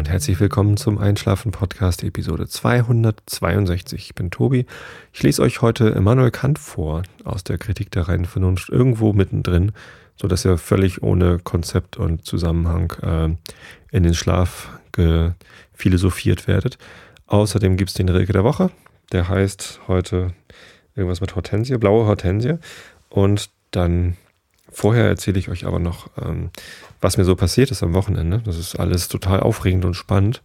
und herzlich willkommen zum Einschlafen Podcast Episode 262. Ich bin Tobi. Ich lese euch heute Immanuel Kant vor aus der Kritik der reinen Vernunft irgendwo mittendrin, so dass ihr völlig ohne Konzept und Zusammenhang äh, in den Schlaf philosophiert werdet. Außerdem gibt es den Rilke der Woche. Der heißt heute irgendwas mit Hortensie, blaue Hortensie. Und dann vorher erzähle ich euch aber noch, ähm, was mir so passiert ist am Wochenende. Das ist alles total aufregend und spannend.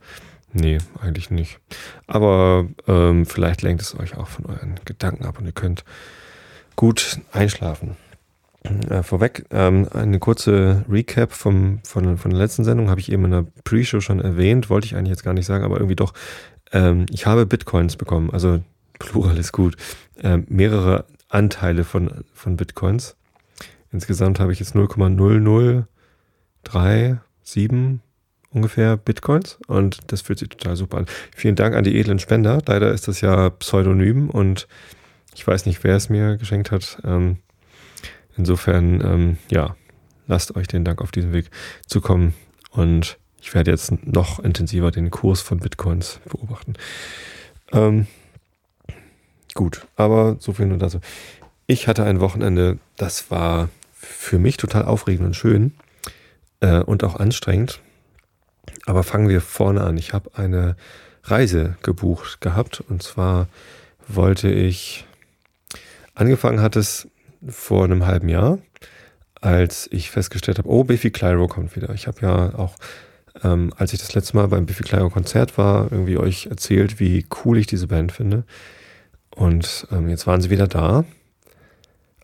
Nee, eigentlich nicht. Aber ähm, vielleicht lenkt es euch auch von euren Gedanken ab und ihr könnt gut einschlafen. Äh, vorweg, ähm, eine kurze Recap vom, von, von der letzten Sendung habe ich eben in der Pre-Show schon erwähnt, wollte ich eigentlich jetzt gar nicht sagen, aber irgendwie doch. Ähm, ich habe Bitcoins bekommen, also Plural ist gut, ähm, mehrere Anteile von, von Bitcoins. Insgesamt habe ich jetzt 0,0037 ungefähr Bitcoins und das fühlt sich total super an. Vielen Dank an die edlen Spender. Leider ist das ja Pseudonym und ich weiß nicht, wer es mir geschenkt hat. Ähm, insofern, ähm, ja, lasst euch den Dank auf diesem Weg zukommen und ich werde jetzt noch intensiver den Kurs von Bitcoins beobachten. Ähm, gut, aber so viel nur dazu. Ich hatte ein Wochenende, das war für mich total aufregend und schön äh, und auch anstrengend. Aber fangen wir vorne an. Ich habe eine Reise gebucht gehabt und zwar wollte ich, angefangen hat es vor einem halben Jahr, als ich festgestellt habe, oh, Biffy Clyro kommt wieder. Ich habe ja auch, ähm, als ich das letzte Mal beim Biffy Clyro Konzert war, irgendwie euch erzählt, wie cool ich diese Band finde. Und ähm, jetzt waren sie wieder da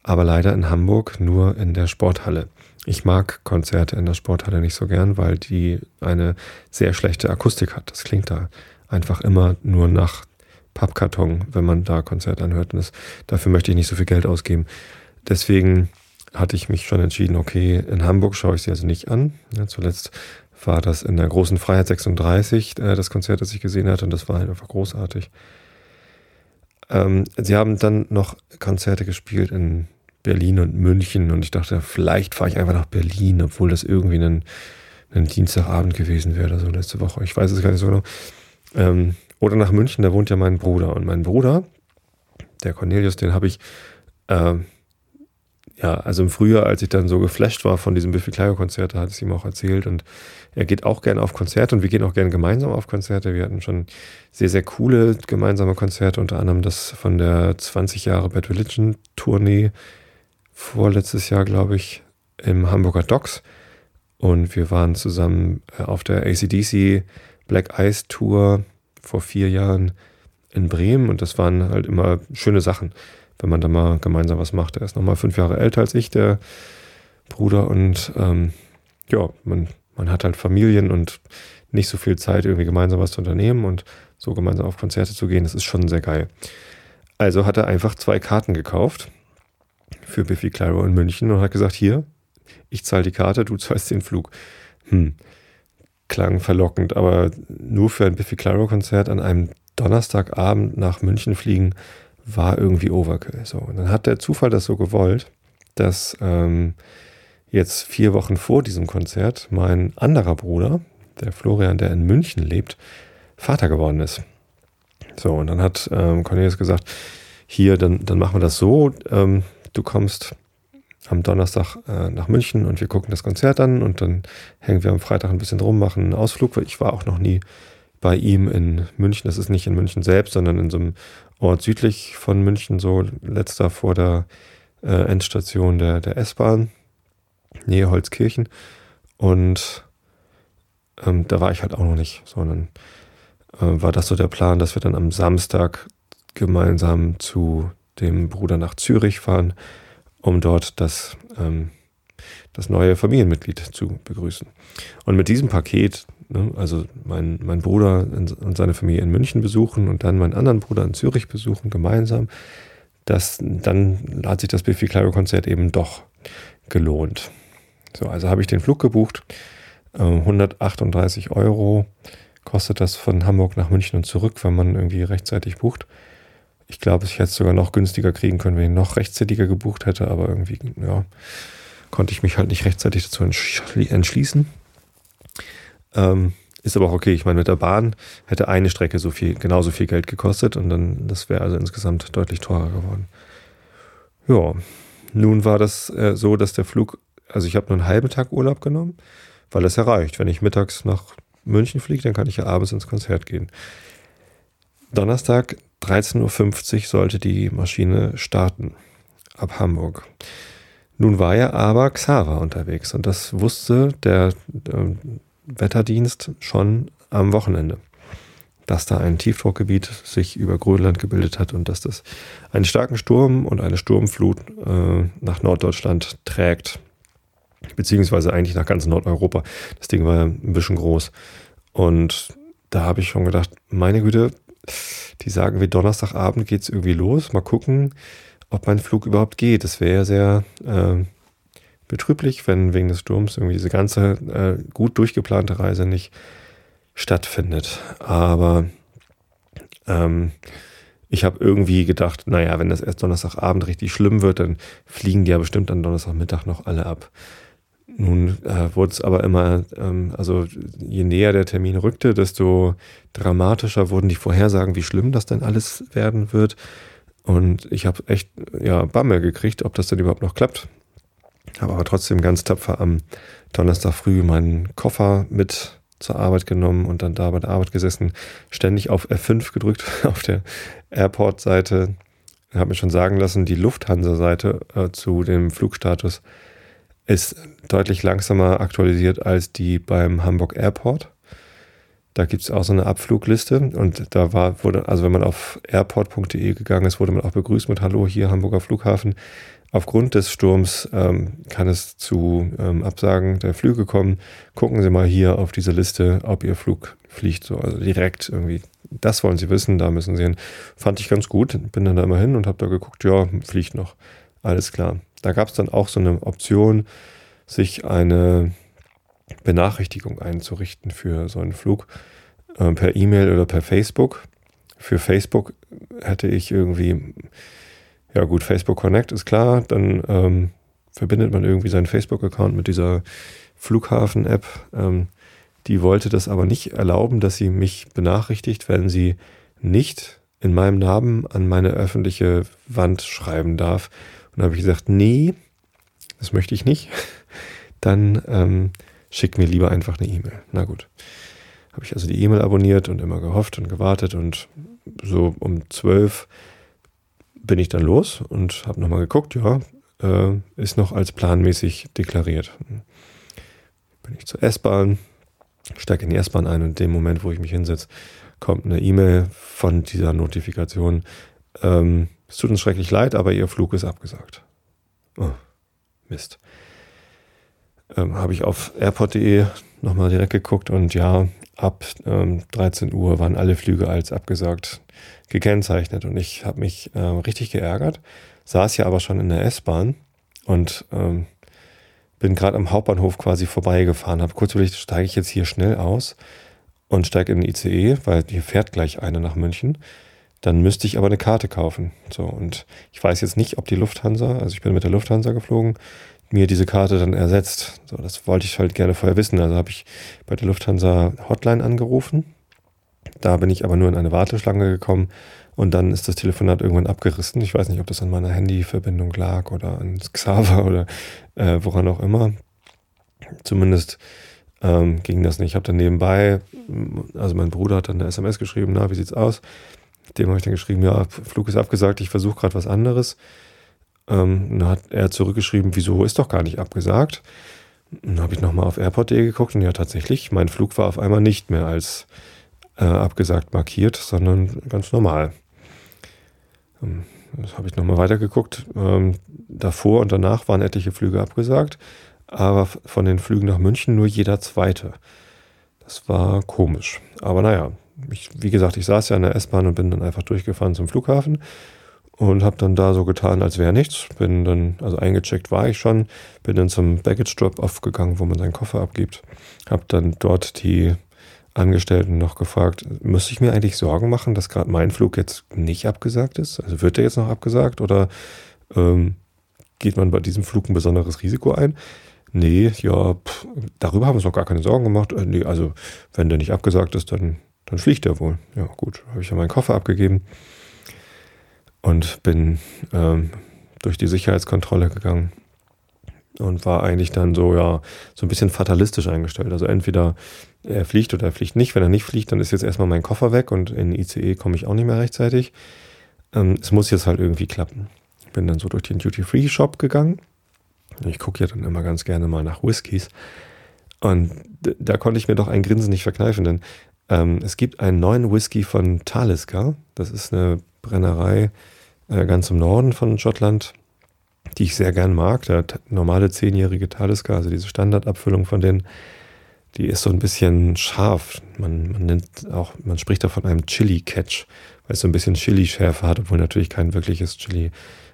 aber leider in Hamburg nur in der Sporthalle. Ich mag Konzerte in der Sporthalle nicht so gern, weil die eine sehr schlechte Akustik hat. Das klingt da einfach immer nur nach Pappkarton, wenn man da Konzerte anhört. Und das, dafür möchte ich nicht so viel Geld ausgeben. Deswegen hatte ich mich schon entschieden, okay, in Hamburg schaue ich sie also nicht an. Ja, zuletzt war das in der großen Freiheit 36, äh, das Konzert, das ich gesehen hatte, und das war halt einfach großartig. Ähm, sie haben dann noch Konzerte gespielt in Berlin und München und ich dachte, vielleicht fahre ich einfach nach Berlin, obwohl das irgendwie ein, ein Dienstagabend gewesen wäre so letzte Woche. Ich weiß es gar nicht so genau. Ähm, oder nach München, da wohnt ja mein Bruder. Und mein Bruder, der Cornelius, den habe ich ähm, ja, also im Frühjahr, als ich dann so geflasht war von diesem Biffy Clyro Konzert, da hat es ihm auch erzählt und er geht auch gerne auf Konzerte und wir gehen auch gerne gemeinsam auf Konzerte. Wir hatten schon sehr, sehr coole gemeinsame Konzerte, unter anderem das von der 20 Jahre Bad Religion Tournee vorletztes Jahr, glaube ich, im Hamburger Docks und wir waren zusammen äh, auf der ACDC Black Ice Tour vor vier Jahren in Bremen und das waren halt immer schöne Sachen wenn man da mal gemeinsam was macht. Er ist nochmal fünf Jahre älter als ich, der Bruder. Und ähm, ja, man, man hat halt Familien und nicht so viel Zeit, irgendwie gemeinsam was zu unternehmen und so gemeinsam auf Konzerte zu gehen. Das ist schon sehr geil. Also hat er einfach zwei Karten gekauft für Biffy Clyro in München und hat gesagt, hier, ich zahle die Karte, du zahlst den Flug. Hm, klang verlockend, aber nur für ein Biffy Clyro Konzert an einem Donnerstagabend nach München fliegen, war irgendwie Overkill. So, und dann hat der Zufall das so gewollt, dass ähm, jetzt vier Wochen vor diesem Konzert mein anderer Bruder, der Florian, der in München lebt, Vater geworden ist. So, und dann hat ähm, Cornelius gesagt, hier, dann, dann machen wir das so, ähm, du kommst am Donnerstag äh, nach München und wir gucken das Konzert an und dann hängen wir am Freitag ein bisschen drum, machen einen Ausflug, weil ich war auch noch nie bei ihm in München. Das ist nicht in München selbst, sondern in so einem Ort südlich von München, so letzter vor der äh, Endstation der, der S-Bahn, Nähe Holzkirchen. Und ähm, da war ich halt auch noch nicht, sondern äh, war das so der Plan, dass wir dann am Samstag gemeinsam zu dem Bruder nach Zürich fahren, um dort das, ähm, das neue Familienmitglied zu begrüßen. Und mit diesem Paket Ne? Also mein, mein Bruder und seine Familie in München besuchen und dann meinen anderen Bruder in Zürich besuchen, gemeinsam. Das, dann hat sich das Biffy Clyro Konzert eben doch gelohnt. So, also habe ich den Flug gebucht. 138 ähm, Euro kostet das von Hamburg nach München und zurück, wenn man irgendwie rechtzeitig bucht. Ich glaube, ich hätte es sogar noch günstiger kriegen können, wenn ich noch rechtzeitiger gebucht hätte, aber irgendwie, ja, konnte ich mich halt nicht rechtzeitig dazu entschließen. Ähm, Ist aber auch okay. Ich meine, mit der Bahn hätte eine Strecke so viel, genauso viel Geld gekostet und dann, das wäre also insgesamt deutlich teurer geworden. Ja, nun war das äh, so, dass der Flug, also ich habe nur einen halben Tag Urlaub genommen, weil das erreicht. Wenn ich mittags nach München fliege, dann kann ich ja abends ins Konzert gehen. Donnerstag 13.50 Uhr sollte die Maschine starten ab Hamburg. Nun war ja aber Xaver unterwegs und das wusste der äh, Wetterdienst schon am Wochenende, dass da ein Tiefdruckgebiet sich über Grönland gebildet hat und dass das einen starken Sturm und eine Sturmflut äh, nach Norddeutschland trägt, beziehungsweise eigentlich nach ganz Nordeuropa. Das Ding war ja ein bisschen groß. Und da habe ich schon gedacht, meine Güte, die sagen wie Donnerstagabend geht es irgendwie los. Mal gucken, ob mein Flug überhaupt geht. Das wäre ja sehr äh, betrüblich, wenn wegen des Sturms irgendwie diese ganze äh, gut durchgeplante Reise nicht stattfindet. Aber ähm, ich habe irgendwie gedacht, naja, wenn das erst Donnerstagabend richtig schlimm wird, dann fliegen die ja bestimmt am Donnerstagmittag noch alle ab. Nun äh, wurde es aber immer, ähm, also je näher der Termin rückte, desto dramatischer wurden die Vorhersagen, wie schlimm das denn alles werden wird. Und ich habe echt ja, Bammel gekriegt, ob das denn überhaupt noch klappt. Habe aber trotzdem ganz tapfer am Donnerstag früh meinen Koffer mit zur Arbeit genommen und dann da bei der Arbeit gesessen, ständig auf F5 gedrückt auf der Airport-Seite. Habe mir schon sagen lassen, die Lufthansa-Seite äh, zu dem Flugstatus ist deutlich langsamer aktualisiert als die beim Hamburg Airport. Da gibt es auch so eine Abflugliste und da war, wurde, also wenn man auf airport.de gegangen ist, wurde man auch begrüßt mit Hallo hier Hamburger Flughafen. Aufgrund des Sturms ähm, kann es zu ähm, Absagen der Flüge kommen. Gucken Sie mal hier auf diese Liste, ob Ihr Flug fliegt, so also direkt irgendwie. Das wollen Sie wissen, da müssen Sie hin. Fand ich ganz gut. Bin dann da immer hin und habe da geguckt, ja, fliegt noch. Alles klar. Da gab es dann auch so eine Option, sich eine Benachrichtigung einzurichten für so einen Flug äh, per E-Mail oder per Facebook. Für Facebook hätte ich irgendwie, ja gut, Facebook Connect ist klar, dann ähm, verbindet man irgendwie seinen Facebook-Account mit dieser Flughafen-App. Ähm, die wollte das aber nicht erlauben, dass sie mich benachrichtigt, wenn sie nicht in meinem Namen an meine öffentliche Wand schreiben darf. Und da habe ich gesagt, nee, das möchte ich nicht. Dann ähm, schick mir lieber einfach eine E-Mail. Na gut. Habe ich also die E-Mail abonniert und immer gehofft und gewartet und so um zwölf bin ich dann los und habe nochmal geguckt, ja, äh, ist noch als planmäßig deklariert. Bin ich zur S-Bahn, steige in die S-Bahn ein und in dem Moment, wo ich mich hinsetze, kommt eine E-Mail von dieser Notifikation. Ähm, es tut uns schrecklich leid, aber Ihr Flug ist abgesagt. Oh, Mist ähm, habe ich auf airport.de nochmal direkt geguckt und ja, ab ähm, 13 Uhr waren alle Flüge als abgesagt gekennzeichnet und ich habe mich äh, richtig geärgert, saß ja aber schon in der S-Bahn und ähm, bin gerade am Hauptbahnhof quasi vorbeigefahren, habe kurz überlegt, steige ich jetzt hier schnell aus und steige in den ICE, weil hier fährt gleich einer nach München. Dann müsste ich aber eine Karte kaufen. So, und ich weiß jetzt nicht, ob die Lufthansa, also ich bin mit der Lufthansa geflogen, mir diese Karte dann ersetzt. So, das wollte ich halt gerne vorher wissen. Also habe ich bei der Lufthansa Hotline angerufen. Da bin ich aber nur in eine Warteschlange gekommen und dann ist das Telefonat irgendwann abgerissen. Ich weiß nicht, ob das an meiner Handyverbindung lag oder an Xaver oder äh, woran auch immer. Zumindest ähm, ging das nicht. Ich habe dann nebenbei, also mein Bruder hat dann eine SMS geschrieben, na, wie sieht's aus? Dem habe ich dann geschrieben, ja, Flug ist abgesagt, ich versuche gerade was anderes. Ähm, dann hat er zurückgeschrieben, wieso ist doch gar nicht abgesagt. Dann habe ich nochmal auf airport.de geguckt und ja, tatsächlich, mein Flug war auf einmal nicht mehr als äh, abgesagt markiert, sondern ganz normal. Ähm, das habe ich nochmal weitergeguckt. Ähm, davor und danach waren etliche Flüge abgesagt, aber von den Flügen nach München nur jeder zweite. Das war komisch. Aber naja, ich, wie gesagt, ich saß ja in der S-Bahn und bin dann einfach durchgefahren zum Flughafen und habe dann da so getan, als wäre nichts. Bin dann, also eingecheckt war ich schon, bin dann zum Baggage Drop-Off gegangen, wo man seinen Koffer abgibt. Habe dann dort die Angestellten noch gefragt, müsste ich mir eigentlich Sorgen machen, dass gerade mein Flug jetzt nicht abgesagt ist? Also wird der jetzt noch abgesagt oder ähm, geht man bei diesem Flug ein besonderes Risiko ein? nee, ja, pff, darüber haben wir uns noch gar keine Sorgen gemacht. Äh, nee, also wenn der nicht abgesagt ist, dann, dann fliegt der wohl. Ja, gut, habe ich ja meinen Koffer abgegeben und bin ähm, durch die Sicherheitskontrolle gegangen und war eigentlich dann so, ja, so ein bisschen fatalistisch eingestellt. Also entweder er fliegt oder er fliegt nicht. Wenn er nicht fliegt, dann ist jetzt erstmal mein Koffer weg und in ICE komme ich auch nicht mehr rechtzeitig. Ähm, es muss jetzt halt irgendwie klappen. Ich bin dann so durch den Duty-Free-Shop gegangen. Ich gucke ja dann immer ganz gerne mal nach Whiskys. Und da konnte ich mir doch ein Grinsen nicht verkneifen, denn ähm, es gibt einen neuen Whisky von Talisker. Das ist eine Brennerei äh, ganz im Norden von Schottland die ich sehr gern mag. Der normale zehnjährige Talisker, also diese Standardabfüllung von denen, die ist so ein bisschen scharf. Man, man nennt auch, man spricht da von einem Chili-Catch, weil es so ein bisschen Chili-Schärfe hat, obwohl natürlich kein wirkliches Chili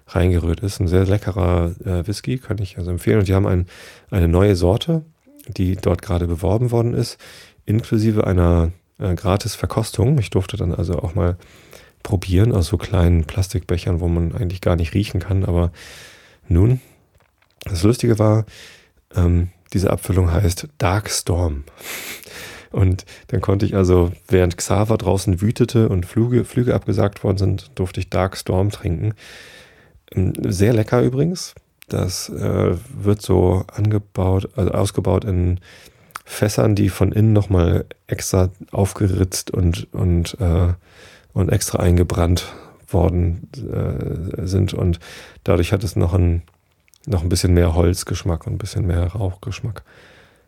reingerührt ist. Ein sehr leckerer äh, Whisky, kann ich also empfehlen. Und die haben ein, eine neue Sorte, die dort gerade beworben worden ist, inklusive einer äh, gratis Verkostung. Ich durfte dann also auch mal probieren aus so kleinen Plastikbechern, wo man eigentlich gar nicht riechen kann, aber nun, das Lustige war, ähm, diese Abfüllung heißt Dark Storm. Und dann konnte ich also, während Xaver draußen wütete und Flüge, Flüge abgesagt worden sind, durfte ich Dark Storm trinken. Ähm, sehr lecker übrigens. Das äh, wird so angebaut, also ausgebaut in Fässern, die von innen nochmal extra aufgeritzt und, und, äh, und extra eingebrannt worden äh, sind und dadurch hat es noch ein, noch ein bisschen mehr Holzgeschmack und ein bisschen mehr Rauchgeschmack.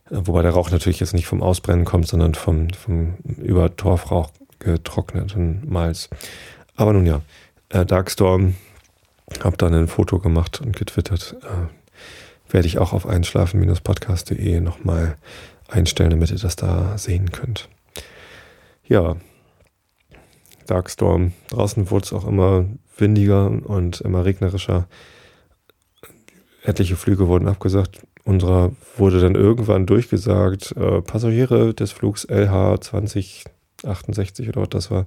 Äh, wobei der Rauch natürlich jetzt nicht vom Ausbrennen kommt, sondern vom, vom über Torfrauch getrockneten Malz. Aber nun ja, äh, Darkstorm, habe dann ein Foto gemacht und getwittert. Äh, werde ich auch auf einschlafen-podcast.de nochmal einstellen, damit ihr das da sehen könnt. Ja, Darkstorm. Draußen wurde es auch immer windiger und immer regnerischer. Etliche Flüge wurden abgesagt. Unserer wurde dann irgendwann durchgesagt, äh, Passagiere des Flugs LH 2068 oder was das war,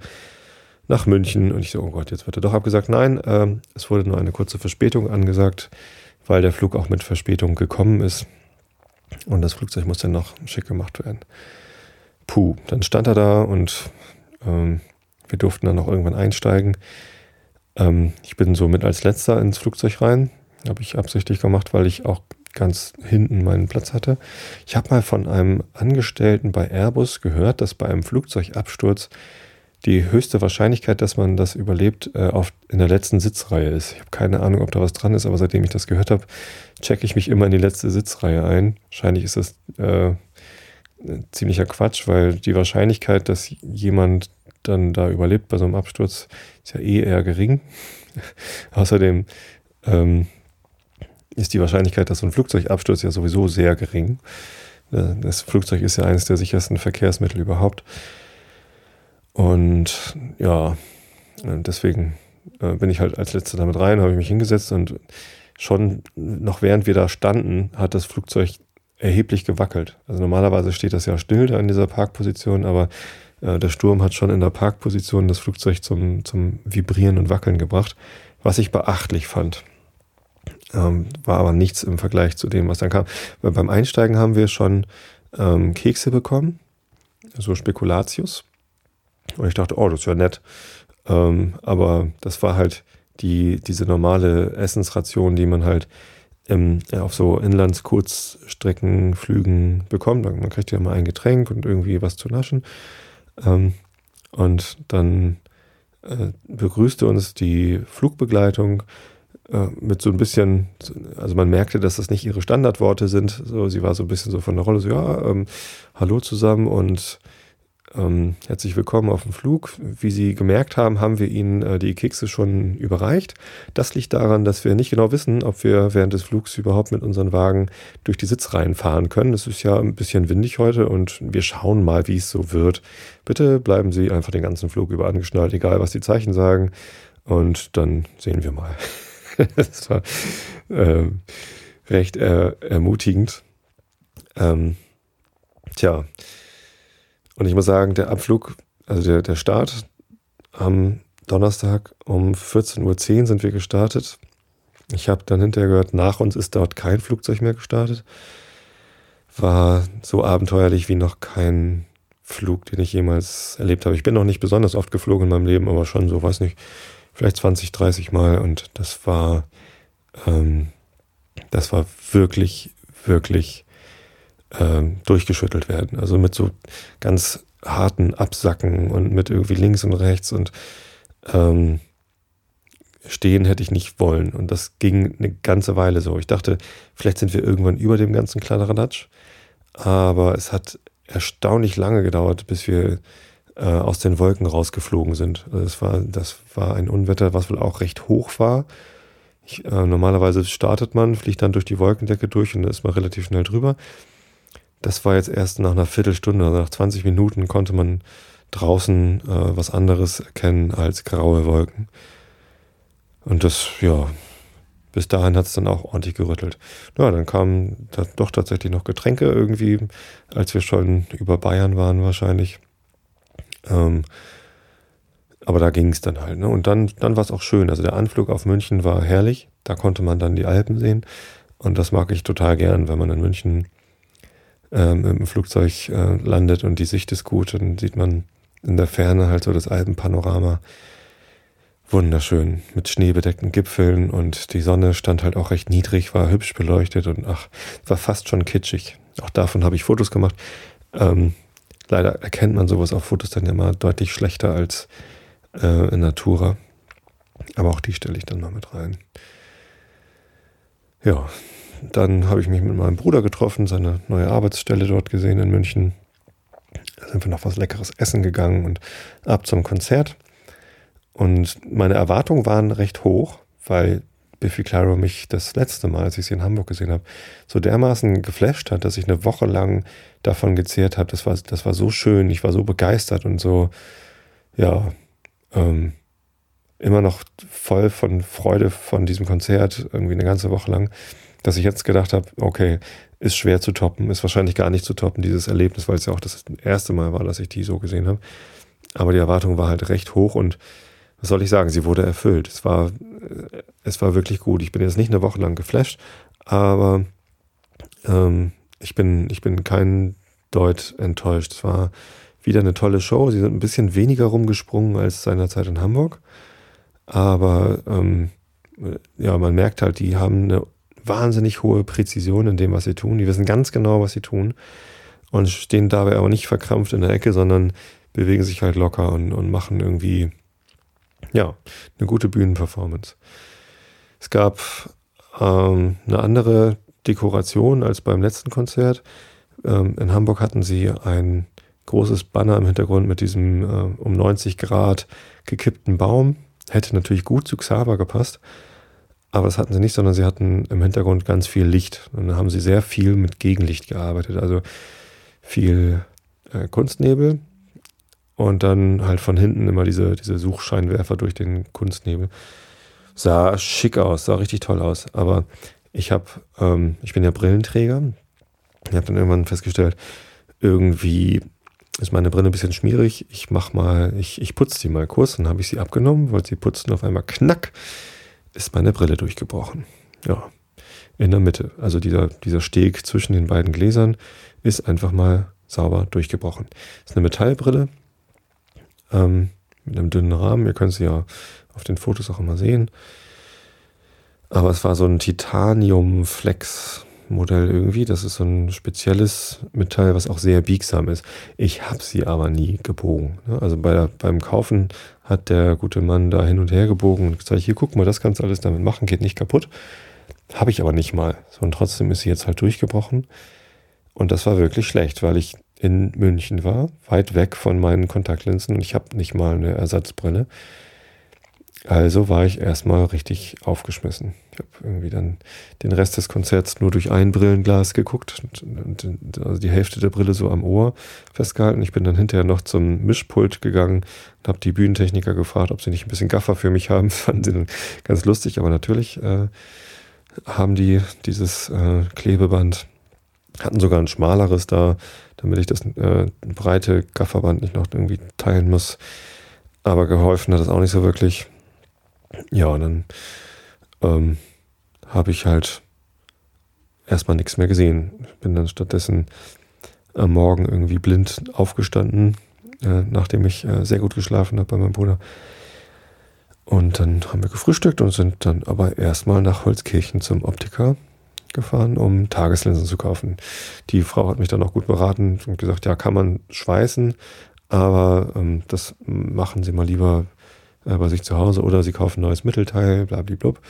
nach München. Und ich so, oh Gott, jetzt wird er doch abgesagt. Nein, äh, es wurde nur eine kurze Verspätung angesagt, weil der Flug auch mit Verspätung gekommen ist. Und das Flugzeug muss dann noch schick gemacht werden. Puh, dann stand er da und ähm, wir durften dann auch irgendwann einsteigen. Ähm, ich bin so mit als letzter ins Flugzeug rein. Habe ich absichtlich gemacht, weil ich auch ganz hinten meinen Platz hatte. Ich habe mal von einem Angestellten bei Airbus gehört, dass bei einem Flugzeugabsturz die höchste Wahrscheinlichkeit, dass man das überlebt, äh, auf, in der letzten Sitzreihe ist. Ich habe keine Ahnung, ob da was dran ist, aber seitdem ich das gehört habe, checke ich mich immer in die letzte Sitzreihe ein. Wahrscheinlich ist das äh, ziemlicher Quatsch, weil die Wahrscheinlichkeit, dass jemand dann da überlebt bei so einem Absturz, ist ja eh eher gering. Außerdem ähm, ist die Wahrscheinlichkeit, dass so ein Flugzeug abstürzt, ja sowieso sehr gering. Äh, das Flugzeug ist ja eines der sichersten Verkehrsmittel überhaupt. Und ja, deswegen äh, bin ich halt als letzter damit rein, habe ich mich hingesetzt und schon noch während wir da standen, hat das Flugzeug erheblich gewackelt. Also normalerweise steht das ja still da in dieser Parkposition, aber äh, der Sturm hat schon in der Parkposition das Flugzeug zum, zum Vibrieren und Wackeln gebracht, was ich beachtlich fand. Ähm, war aber nichts im Vergleich zu dem, was dann kam. Weil beim Einsteigen haben wir schon ähm, Kekse bekommen, so Spekulatius. Und ich dachte, oh, das ist ja nett. Ähm, aber das war halt die, diese normale Essensration, die man halt ähm, auf so Inlands-Kurzstreckenflügen bekommt. Man kriegt ja mal ein Getränk und irgendwie was zu naschen. Ähm, und dann äh, begrüßte uns die Flugbegleitung äh, mit so ein bisschen, also man merkte, dass das nicht ihre Standardworte sind. So, sie war so ein bisschen so von der Rolle, so ja, ähm, hallo zusammen und ähm, herzlich willkommen auf dem Flug. Wie Sie gemerkt haben, haben wir Ihnen äh, die Kekse schon überreicht. Das liegt daran, dass wir nicht genau wissen, ob wir während des Flugs überhaupt mit unseren Wagen durch die Sitzreihen fahren können. Es ist ja ein bisschen windig heute und wir schauen mal, wie es so wird. Bitte bleiben Sie einfach den ganzen Flug über angeschnallt, egal was die Zeichen sagen. Und dann sehen wir mal. das war äh, recht äh, ermutigend. Ähm, tja, und ich muss sagen, der Abflug, also der, der Start am Donnerstag um 14.10 Uhr sind wir gestartet. Ich habe dann hinterher gehört, nach uns ist dort kein Flugzeug mehr gestartet. war so abenteuerlich wie noch kein Flug, den ich jemals erlebt habe. Ich bin noch nicht besonders oft geflogen in meinem Leben, aber schon so, weiß nicht, vielleicht 20, 30 Mal. Und das war, ähm, das war wirklich, wirklich ähm, durchgeschüttelt werden. Also mit so ganz harten Absacken und mit irgendwie links und rechts und ähm, stehen hätte ich nicht wollen. Und das ging eine ganze Weile so. Ich dachte, vielleicht sind wir irgendwann über dem ganzen Kladderadatsch. Aber es hat erstaunlich lange gedauert, bis wir äh, aus den Wolken rausgeflogen sind. Also das, war, das war ein Unwetter, was wohl auch recht hoch war. Ich, äh, normalerweise startet man, fliegt dann durch die Wolkendecke durch und dann ist man relativ schnell drüber. Das war jetzt erst nach einer Viertelstunde, also nach 20 Minuten konnte man draußen äh, was anderes erkennen als graue Wolken. Und das, ja, bis dahin hat es dann auch ordentlich gerüttelt. Ja, dann kamen da doch tatsächlich noch Getränke irgendwie, als wir schon über Bayern waren wahrscheinlich. Ähm, aber da ging es dann halt. Ne? Und dann, dann war es auch schön. Also der Anflug auf München war herrlich. Da konnte man dann die Alpen sehen. Und das mag ich total gern, wenn man in München ähm, im Flugzeug äh, landet und die Sicht ist gut. Dann sieht man in der Ferne halt so das Alpenpanorama wunderschön mit schneebedeckten Gipfeln und die Sonne stand halt auch recht niedrig, war hübsch beleuchtet und ach, war fast schon kitschig. Auch davon habe ich Fotos gemacht. Ähm, leider erkennt man sowas auf Fotos dann ja mal deutlich schlechter als äh, in Natura. Aber auch die stelle ich dann mal mit rein. Ja, dann habe ich mich mit meinem Bruder getroffen, seine neue Arbeitsstelle dort gesehen in München. Da sind wir noch was Leckeres essen gegangen und ab zum Konzert. Und meine Erwartungen waren recht hoch, weil Biffy Clyro mich das letzte Mal, als ich sie in Hamburg gesehen habe, so dermaßen geflasht hat, dass ich eine Woche lang davon gezehrt habe. Das war, das war so schön, ich war so begeistert und so, ja, ähm, immer noch voll von Freude von diesem Konzert, irgendwie eine ganze Woche lang, dass ich jetzt gedacht habe, okay, ist schwer zu toppen, ist wahrscheinlich gar nicht zu toppen, dieses Erlebnis, weil es ja auch das erste Mal war, dass ich die so gesehen habe. Aber die Erwartung war halt recht hoch und was soll ich sagen, sie wurde erfüllt. Es war, es war wirklich gut. Ich bin jetzt nicht eine Woche lang geflasht, aber ähm, ich, bin, ich bin kein Deut enttäuscht. Es war wieder eine tolle Show. Sie sind ein bisschen weniger rumgesprungen als seinerzeit in Hamburg. Aber ähm, ja, man merkt halt, die haben eine wahnsinnig hohe Präzision in dem, was sie tun. Die wissen ganz genau, was sie tun. Und stehen dabei aber nicht verkrampft in der Ecke, sondern bewegen sich halt locker und, und machen irgendwie ja, eine gute Bühnenperformance. Es gab ähm, eine andere Dekoration als beim letzten Konzert. Ähm, in Hamburg hatten sie ein großes Banner im Hintergrund mit diesem äh, um 90 Grad gekippten Baum. Hätte natürlich gut zu Xaver gepasst, aber das hatten sie nicht, sondern sie hatten im Hintergrund ganz viel Licht. Und dann haben sie sehr viel mit Gegenlicht gearbeitet, also viel äh, Kunstnebel, und dann halt von hinten immer diese, diese Suchscheinwerfer durch den Kunstnebel. Sah schick aus, sah richtig toll aus. Aber ich habe, ähm, ich bin ja Brillenträger. Ich habe dann irgendwann festgestellt, irgendwie ist meine Brille ein bisschen schmierig. Ich mach mal, ich, ich putze die mal kurz. Dann habe ich sie abgenommen, wollte sie putzen. Auf einmal knack ist meine Brille durchgebrochen. Ja, in der Mitte. Also dieser, dieser Steg zwischen den beiden Gläsern ist einfach mal sauber durchgebrochen. Ist eine Metallbrille, ähm, mit einem dünnen Rahmen. Ihr könnt sie ja auf den Fotos auch immer sehen. Aber es war so ein Titanium-Flex-Modell irgendwie. Das ist so ein spezielles Metall, was auch sehr biegsam ist. Ich habe sie aber nie gebogen. Ne? Also bei beim Kaufen hat der gute Mann da hin und her gebogen und gesagt, hier guck mal, das kannst du alles damit machen, geht nicht kaputt. Habe ich aber nicht mal. So, und trotzdem ist sie jetzt halt durchgebrochen. Und das war wirklich schlecht, weil ich in München war, weit weg von meinen Kontaktlinsen und ich habe nicht mal eine Ersatzbrille. Also war ich erstmal richtig aufgeschmissen. Ich habe irgendwie dann den Rest des Konzerts nur durch ein Brillenglas geguckt und, und also die Hälfte der Brille so am Ohr festgehalten. Ich bin dann hinterher noch zum Mischpult gegangen und habe die Bühnentechniker gefragt, ob sie nicht ein bisschen Gaffer für mich haben. Fanden sie dann ganz lustig, aber natürlich äh, haben die dieses äh, Klebeband, hatten sogar ein schmaleres da, damit ich das äh, breite Gafferband nicht noch irgendwie teilen muss. Aber geholfen hat das auch nicht so wirklich. Ja, und dann ähm, habe ich halt erstmal nichts mehr gesehen. Bin dann stattdessen am Morgen irgendwie blind aufgestanden, äh, nachdem ich äh, sehr gut geschlafen habe bei meinem Bruder. Und dann haben wir gefrühstückt und sind dann aber erstmal nach Holzkirchen zum Optiker gefahren, um Tageslinsen zu kaufen. Die Frau hat mich dann auch gut beraten und gesagt, ja, kann man schweißen, aber ähm, das machen Sie mal lieber äh, bei sich zu Hause oder Sie kaufen neues Mittelteil, blablablub.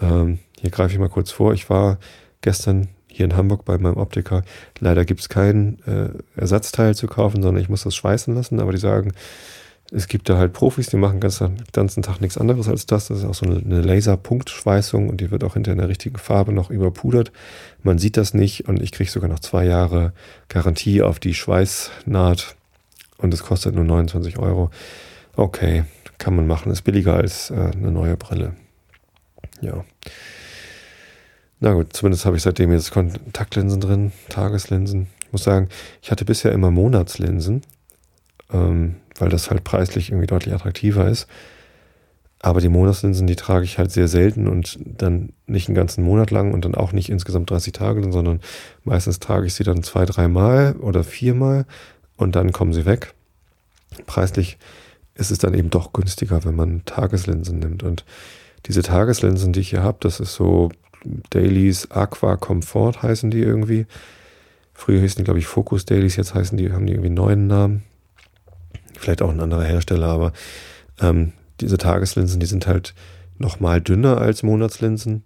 Ähm, hier greife ich mal kurz vor. Ich war gestern hier in Hamburg bei meinem Optiker. Leider gibt es kein äh, Ersatzteil zu kaufen, sondern ich muss das schweißen lassen. Aber die sagen, es gibt da halt Profis, die machen den ganzen Tag nichts anderes als das. Das ist auch so eine Laserpunktschweißung und die wird auch hinter in der richtigen Farbe noch überpudert. Man sieht das nicht und ich kriege sogar noch zwei Jahre Garantie auf die Schweißnaht und es kostet nur 29 Euro. Okay, kann man machen. Ist billiger als äh, eine neue Brille. Ja. Na gut, zumindest habe ich seitdem jetzt Kontaktlinsen drin, Tageslinsen. Ich muss sagen, ich hatte bisher immer Monatslinsen, ähm, weil das halt preislich irgendwie deutlich attraktiver ist. Aber die Monatslinsen, die trage ich halt sehr selten und dann nicht einen ganzen Monat lang und dann auch nicht insgesamt 30 Tage, sondern meistens trage ich sie dann zwei, dreimal oder viermal und dann kommen sie weg. Preislich ist es dann eben doch günstiger, wenn man Tageslinsen nimmt. Und diese Tageslinsen, die ich hier habe, das ist so Dailies Aqua Comfort heißen die irgendwie. Früher hießen die, glaube ich, Focus Dailies, jetzt heißen die, haben die irgendwie einen neuen Namen. Vielleicht auch ein anderer Hersteller, aber ähm, diese Tageslinsen, die sind halt nochmal dünner als Monatslinsen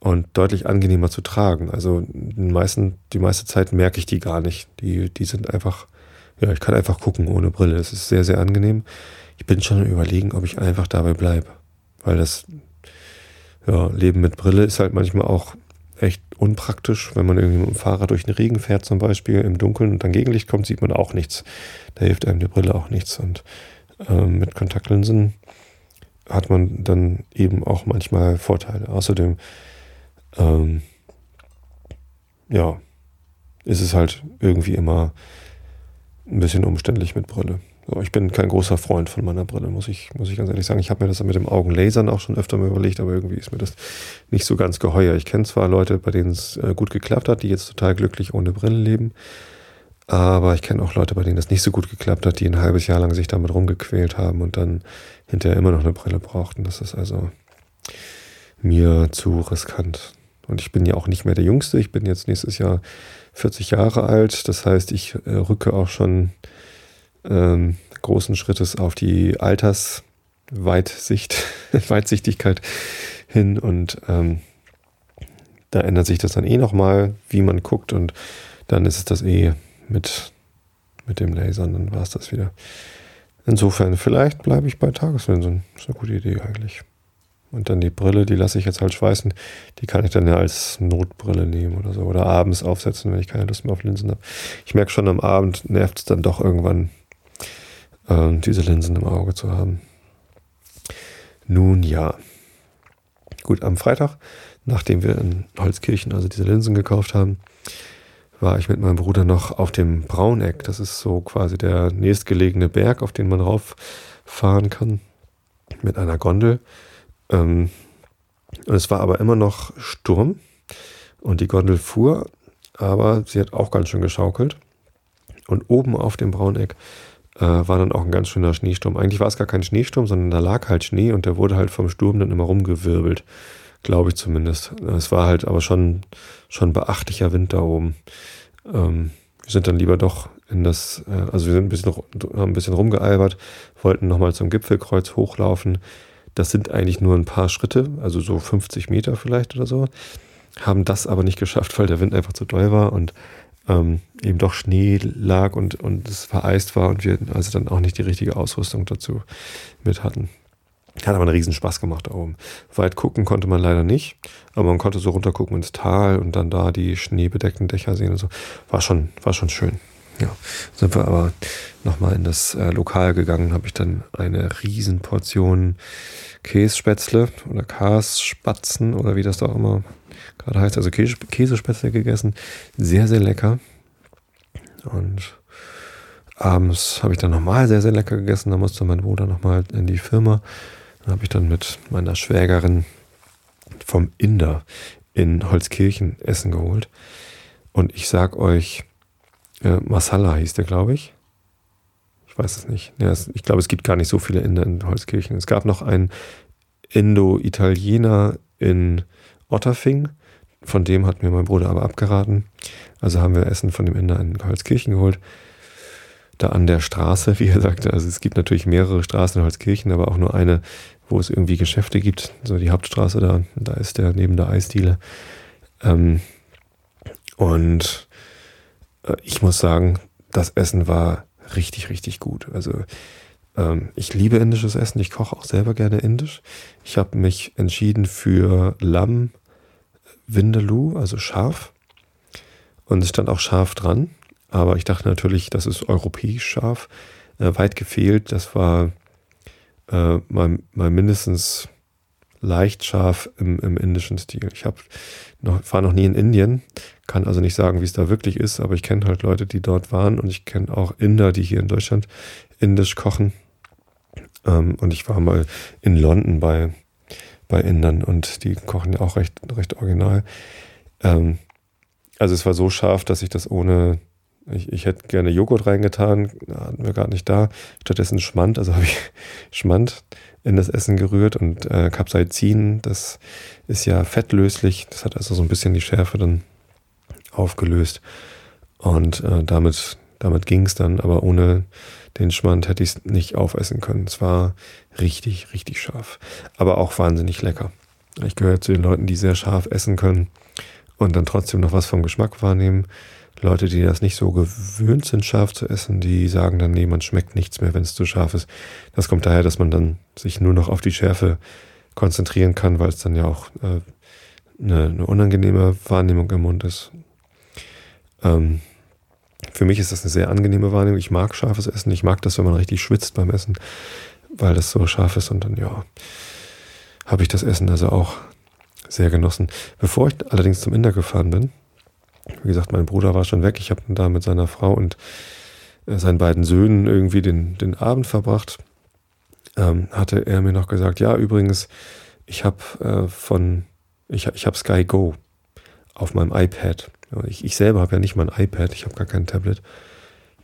und deutlich angenehmer zu tragen. Also den meisten, die meiste Zeit merke ich die gar nicht. Die, die sind einfach, ja, ich kann einfach gucken ohne Brille. Es ist sehr, sehr angenehm. Ich bin schon überlegen, ob ich einfach dabei bleibe. Weil das ja, Leben mit Brille ist halt manchmal auch echt unpraktisch, wenn man irgendwie mit dem Fahrrad durch den Regen fährt zum Beispiel im Dunkeln und dann Gegenlicht kommt, sieht man auch nichts. Da hilft einem die Brille auch nichts. Und äh, mit Kontaktlinsen hat man dann eben auch manchmal Vorteile. Außerdem, ähm, ja, ist es halt irgendwie immer ein bisschen umständlich mit Brille. So, ich bin kein großer Freund von meiner Brille, muss ich, muss ich ganz ehrlich sagen. Ich habe mir das mit dem Augenlasern auch schon öfter mal überlegt, aber irgendwie ist mir das nicht so ganz geheuer. Ich kenne zwar Leute, bei denen es äh, gut geklappt hat, die jetzt total glücklich ohne Brille leben, aber ich kenne auch Leute, bei denen das nicht so gut geklappt hat, die ein halbes Jahr lang sich damit rumgequält haben und dann hinterher immer noch eine Brille brauchten. Das ist also mir zu riskant. Und ich bin ja auch nicht mehr der Jüngste. Ich bin jetzt nächstes Jahr 40 Jahre alt. Das heißt, ich äh, rücke auch schon ähm, großen Schrittes auf die Altersweitsicht, Weitsichtigkeit hin und ähm, da ändert sich das dann eh nochmal, wie man guckt und dann ist es das eh mit, mit dem Lasern, dann war es das wieder. Insofern, vielleicht bleibe ich bei Tageslinsen. Ist eine gute Idee eigentlich. Und dann die Brille, die lasse ich jetzt halt schweißen. Die kann ich dann ja als Notbrille nehmen oder so. Oder abends aufsetzen, wenn ich keine Lust mehr auf Linsen habe. Ich merke schon, am Abend nervt es dann doch irgendwann, äh, diese Linsen im Auge zu haben. Nun ja. Gut, am Freitag, nachdem wir in Holzkirchen also diese Linsen gekauft haben, war ich mit meinem Bruder noch auf dem Brauneck. Das ist so quasi der nächstgelegene Berg, auf den man rauffahren kann mit einer Gondel. Ähm, und es war aber immer noch Sturm und die Gondel fuhr, aber sie hat auch ganz schön geschaukelt. Und oben auf dem Brauneck äh, war dann auch ein ganz schöner Schneesturm. Eigentlich war es gar kein Schneesturm, sondern da lag halt Schnee und der wurde halt vom Sturm dann immer rumgewirbelt. Glaube ich zumindest. Es war halt aber schon, schon beachtlicher Wind da oben. Ähm, wir sind dann lieber doch in das, äh, also wir sind ein bisschen, haben ein bisschen rumgealbert, wollten nochmal zum Gipfelkreuz hochlaufen. Das sind eigentlich nur ein paar Schritte, also so 50 Meter vielleicht oder so. Haben das aber nicht geschafft, weil der Wind einfach zu doll war und ähm, eben doch Schnee lag und, und es vereist war und wir also dann auch nicht die richtige Ausrüstung dazu mit hatten. Hat aber einen riesen Spaß gemacht da oben. Weit gucken konnte man leider nicht, aber man konnte so runter gucken ins Tal und dann da die schneebedeckten Dächer sehen und so. War schon, war schon schön. Ja, sind wir aber nochmal in das äh, Lokal gegangen, habe ich dann eine riesen Portion Kässpätzle oder Kasspatzen oder wie das da auch immer gerade heißt, also Käse, Käsespätzle gegessen. Sehr, sehr lecker. Und abends habe ich dann nochmal sehr, sehr lecker gegessen. Da musste mein Bruder nochmal in die Firma. Dann habe ich dann mit meiner Schwägerin vom Inder in Holzkirchen Essen geholt. Und ich sag euch, äh, Masala hieß der, glaube ich. Ich weiß es nicht. Ja, es, ich glaube, es gibt gar nicht so viele Inder in Holzkirchen. Es gab noch einen Indo-Italiener in Otterfing. Von dem hat mir mein Bruder aber abgeraten. Also haben wir Essen von dem Inder in Holzkirchen geholt. Da an der Straße, wie er sagte. Also es gibt natürlich mehrere Straßen in Holzkirchen, aber auch nur eine, wo es irgendwie Geschäfte gibt. So die Hauptstraße da, da ist der neben der Eisdiele. Ähm, und ich muss sagen, das Essen war richtig, richtig gut. Also ähm, ich liebe indisches Essen. Ich koche auch selber gerne indisch. Ich habe mich entschieden für Lamm Vindaloo, also scharf. Und es stand auch scharf dran. Aber ich dachte natürlich, das ist europäisch scharf. Äh, weit gefehlt. Das war äh, mal, mal mindestens leicht scharf im, im indischen Stil. Ich habe noch, war noch nie in Indien, kann also nicht sagen, wie es da wirklich ist, aber ich kenne halt Leute, die dort waren und ich kenne auch Inder, die hier in Deutschland indisch kochen. Ähm, und ich war mal in London bei, bei Indern und die kochen ja auch recht, recht original. Ähm, also es war so scharf, dass ich das ohne, ich, ich hätte gerne Joghurt reingetan, hatten wir gar nicht da. Stattdessen Schmand, also habe ich Schmand in das Essen gerührt und äh, Capsaicin, das ist ja fettlöslich, das hat also so ein bisschen die Schärfe dann aufgelöst. Und äh, damit, damit ging es dann, aber ohne den Schmand hätte ich es nicht aufessen können. Es war richtig, richtig scharf. Aber auch wahnsinnig lecker. Ich gehöre zu den Leuten, die sehr scharf essen können und dann trotzdem noch was vom Geschmack wahrnehmen. Leute, die das nicht so gewöhnt sind, scharf zu essen, die sagen dann, nee, man schmeckt nichts mehr, wenn es zu scharf ist. Das kommt daher, dass man dann sich nur noch auf die Schärfe konzentrieren kann, weil es dann ja auch äh, eine, eine unangenehme Wahrnehmung im Mund ist. Ähm, für mich ist das eine sehr angenehme Wahrnehmung. Ich mag scharfes Essen. Ich mag das, wenn man richtig schwitzt beim Essen, weil das so scharf ist. Und dann, ja, habe ich das Essen also auch sehr genossen. Bevor ich allerdings zum Inder gefahren bin, wie gesagt, mein Bruder war schon weg. Ich habe da mit seiner Frau und äh, seinen beiden Söhnen irgendwie den, den Abend verbracht. Ähm, hatte er mir noch gesagt, ja, übrigens, ich habe äh, von, ich, ich habe Sky Go auf meinem iPad. Ich, ich selber habe ja nicht mal ein iPad, ich habe gar kein Tablet.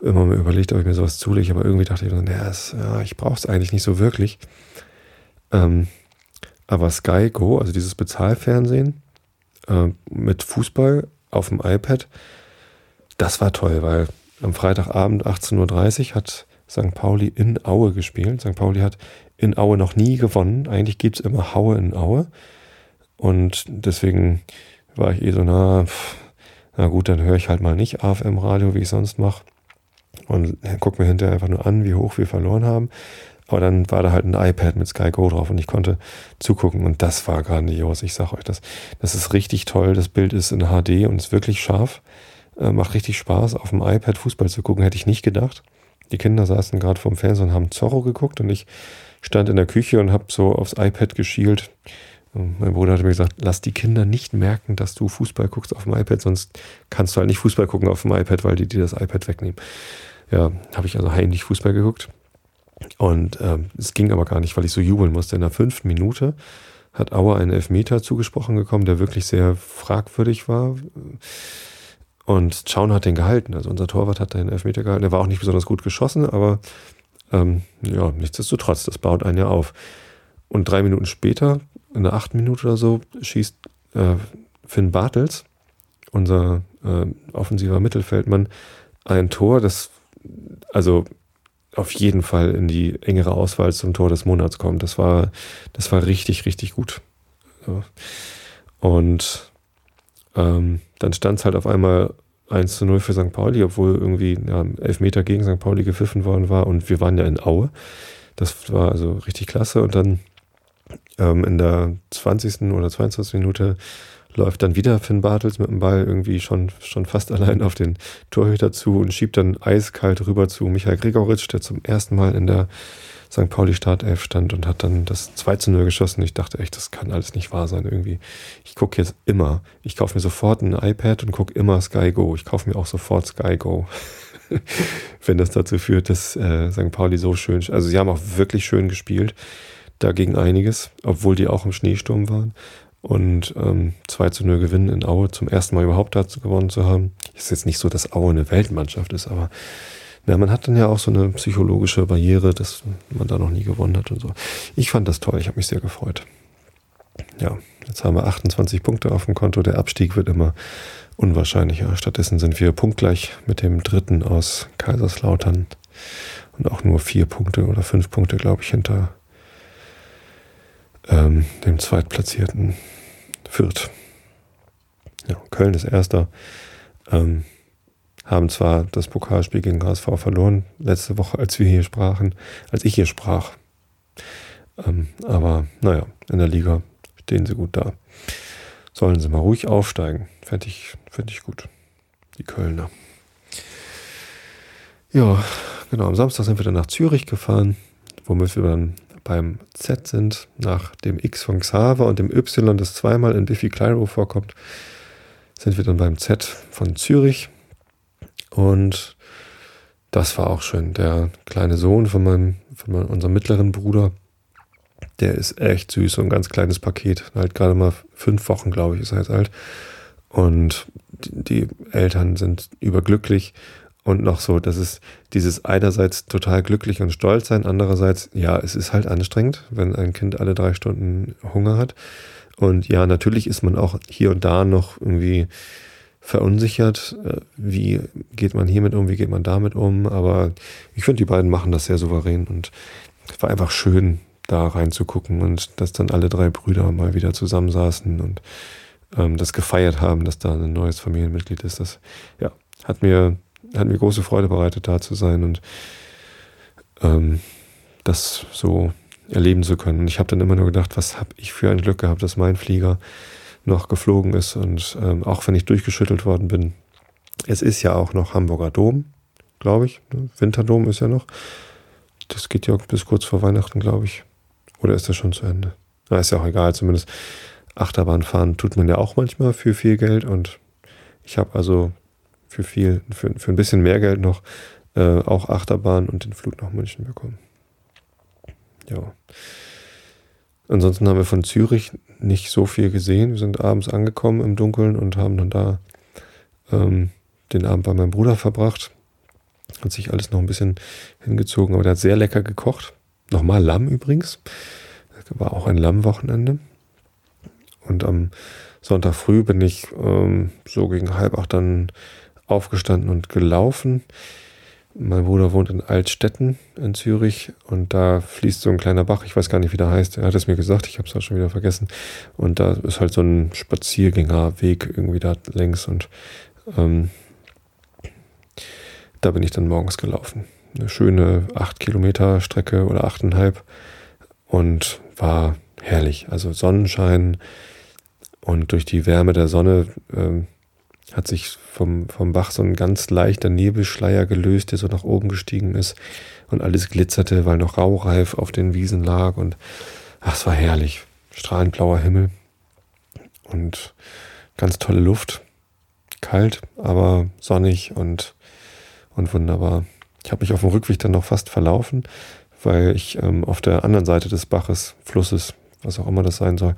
Immer mal überlegt, ob ich mir sowas zulege, aber irgendwie dachte ich dann, ja, es, ja ich brauche es eigentlich nicht so wirklich. Ähm, aber Sky Go, also dieses Bezahlfernsehen äh, mit Fußball auf dem iPad, das war toll, weil am Freitagabend 18.30 Uhr hat St. Pauli in Aue gespielt. St. Pauli hat in Aue noch nie gewonnen. Eigentlich gibt es immer Haue in Aue. Und deswegen war ich eh so, na, pff, na gut, dann höre ich halt mal nicht AFM-Radio, wie ich sonst mache. Und guck mir hinterher einfach nur an, wie hoch wir verloren haben. Aber dann war da halt ein iPad mit Sky Go drauf und ich konnte zugucken und das war grandios. Ich sag euch das. Das ist richtig toll. Das Bild ist in HD und ist wirklich scharf. Äh, macht richtig Spaß, auf dem iPad Fußball zu gucken, hätte ich nicht gedacht. Die Kinder saßen gerade vorm Fernseher und haben Zorro geguckt und ich stand in der Küche und habe so aufs iPad geschielt mein Bruder hat mir gesagt, lass die Kinder nicht merken, dass du Fußball guckst auf dem iPad, sonst kannst du halt nicht Fußball gucken auf dem iPad, weil die dir das iPad wegnehmen. Ja, habe ich also heimlich Fußball geguckt. Und ähm, es ging aber gar nicht, weil ich so jubeln musste. In der fünften Minute hat Auer einen Elfmeter zugesprochen gekommen, der wirklich sehr fragwürdig war. Und Schaun hat den gehalten. Also unser Torwart hat den Elfmeter gehalten. Der war auch nicht besonders gut geschossen, aber ähm, ja, nichtsdestotrotz, das baut einen ja auf. Und drei Minuten später in der achten Minute oder so schießt äh, Finn Bartels, unser äh, offensiver Mittelfeldmann, ein Tor, das also auf jeden Fall in die engere Auswahl zum Tor des Monats kommt. Das war, das war richtig, richtig gut. Ja. Und ähm, dann stand es halt auf einmal 1 zu 0 für St. Pauli, obwohl irgendwie ja, Meter gegen St. Pauli gepfiffen worden war und wir waren ja in Aue. Das war also richtig klasse. Und dann ähm, in der 20. oder 22. Minute läuft dann wieder Finn Bartels mit dem Ball irgendwie schon, schon fast allein auf den Torhüter zu und schiebt dann eiskalt rüber zu Michael Gregoritsch, der zum ersten Mal in der St. Pauli Startelf stand und hat dann das 2 zu 0 geschossen. Ich dachte echt, das kann alles nicht wahr sein irgendwie. Ich gucke jetzt immer, ich kaufe mir sofort ein iPad und gucke immer Sky Go. Ich kaufe mir auch sofort Sky Go. Wenn das dazu führt, dass äh, St. Pauli so schön, also sie haben auch wirklich schön gespielt dagegen einiges, obwohl die auch im Schneesturm waren. Und ähm, 2 zu 0 gewinnen in Aue, zum ersten Mal überhaupt dazu gewonnen zu haben. Ist jetzt nicht so, dass Aue eine Weltmannschaft ist, aber ja, man hat dann ja auch so eine psychologische Barriere, dass man da noch nie gewonnen hat und so. Ich fand das toll, ich habe mich sehr gefreut. Ja, jetzt haben wir 28 Punkte auf dem Konto, der Abstieg wird immer unwahrscheinlicher. Stattdessen sind wir punktgleich mit dem dritten aus Kaiserslautern und auch nur vier Punkte oder fünf Punkte, glaube ich, hinter ähm, dem zweitplatzierten Fürth. Ja, Köln ist erster. Ähm, haben zwar das Pokalspiel gegen HSV verloren, letzte Woche, als wir hier sprachen, als ich hier sprach. Ähm, aber naja, in der Liga stehen sie gut da. Sollen sie mal ruhig aufsteigen. Fände ich, fänd ich gut. Die Kölner. Ja, genau. Am Samstag sind wir dann nach Zürich gefahren, womit wir dann beim Z sind, nach dem X von Xaver und dem Y, das zweimal in Biffy Clyro vorkommt, sind wir dann beim Z von Zürich. Und das war auch schön. Der kleine Sohn von, meinem, von meinem, unserem mittleren Bruder, der ist echt süß, so ein ganz kleines Paket. Halt gerade mal fünf Wochen, glaube ich, ist er jetzt alt. Und die Eltern sind überglücklich und noch so, dass es dieses einerseits total glücklich und stolz sein, andererseits, ja, es ist halt anstrengend, wenn ein Kind alle drei Stunden Hunger hat. Und ja, natürlich ist man auch hier und da noch irgendwie verunsichert. Äh, wie geht man hiermit um, wie geht man damit um? Aber ich finde, die beiden machen das sehr souverän und es war einfach schön, da reinzugucken und dass dann alle drei Brüder mal wieder zusammensaßen und ähm, das gefeiert haben, dass da ein neues Familienmitglied ist. Das ja, hat mir hat mir große Freude bereitet, da zu sein und ähm, das so erleben zu können. Ich habe dann immer nur gedacht, was habe ich für ein Glück gehabt, dass mein Flieger noch geflogen ist und ähm, auch wenn ich durchgeschüttelt worden bin, es ist ja auch noch Hamburger Dom, glaube ich. Ne? Winterdom ist ja noch. Das geht ja bis kurz vor Weihnachten, glaube ich. Oder ist das schon zu Ende? Na, ist ja auch egal. Zumindest Achterbahn fahren tut man ja auch manchmal für viel Geld und ich habe also für viel, für, für ein bisschen mehr Geld noch äh, auch Achterbahn und den Flug nach München bekommen. Ja. Ansonsten haben wir von Zürich nicht so viel gesehen. Wir sind abends angekommen im Dunkeln und haben dann da ähm, den Abend bei meinem Bruder verbracht. Hat sich alles noch ein bisschen hingezogen, aber der hat sehr lecker gekocht. Nochmal Lamm übrigens. Das war auch ein Lammwochenende. Und am Sonntag früh bin ich ähm, so gegen halb acht dann aufgestanden und gelaufen. Mein Bruder wohnt in Altstetten in Zürich und da fließt so ein kleiner Bach, ich weiß gar nicht, wie der heißt. Er hat es mir gesagt, ich habe es auch schon wieder vergessen. Und da ist halt so ein Spaziergängerweg irgendwie da längs und ähm, da bin ich dann morgens gelaufen. Eine schöne acht Kilometer Strecke oder achteinhalb und war herrlich. Also Sonnenschein und durch die Wärme der Sonne ähm, hat sich vom, vom Bach so ein ganz leichter Nebelschleier gelöst, der so nach oben gestiegen ist und alles glitzerte, weil noch Raureif auf den Wiesen lag und ach, es war herrlich. Strahlend blauer Himmel und ganz tolle Luft. Kalt, aber sonnig und, und wunderbar. Ich habe mich auf dem Rückweg dann noch fast verlaufen, weil ich ähm, auf der anderen Seite des Baches, Flusses, was auch immer das sein soll,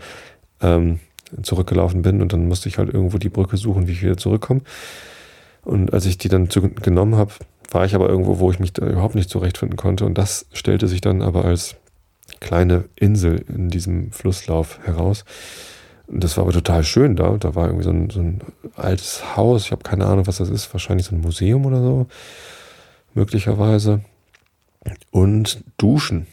ähm, zurückgelaufen bin und dann musste ich halt irgendwo die Brücke suchen, wie ich wieder zurückkomme. Und als ich die dann zu, genommen habe, war ich aber irgendwo, wo ich mich da überhaupt nicht zurechtfinden konnte. Und das stellte sich dann aber als kleine Insel in diesem Flusslauf heraus. Und das war aber total schön da. Da war irgendwie so ein, so ein altes Haus. Ich habe keine Ahnung, was das ist. Wahrscheinlich so ein Museum oder so. Möglicherweise. Und Duschen.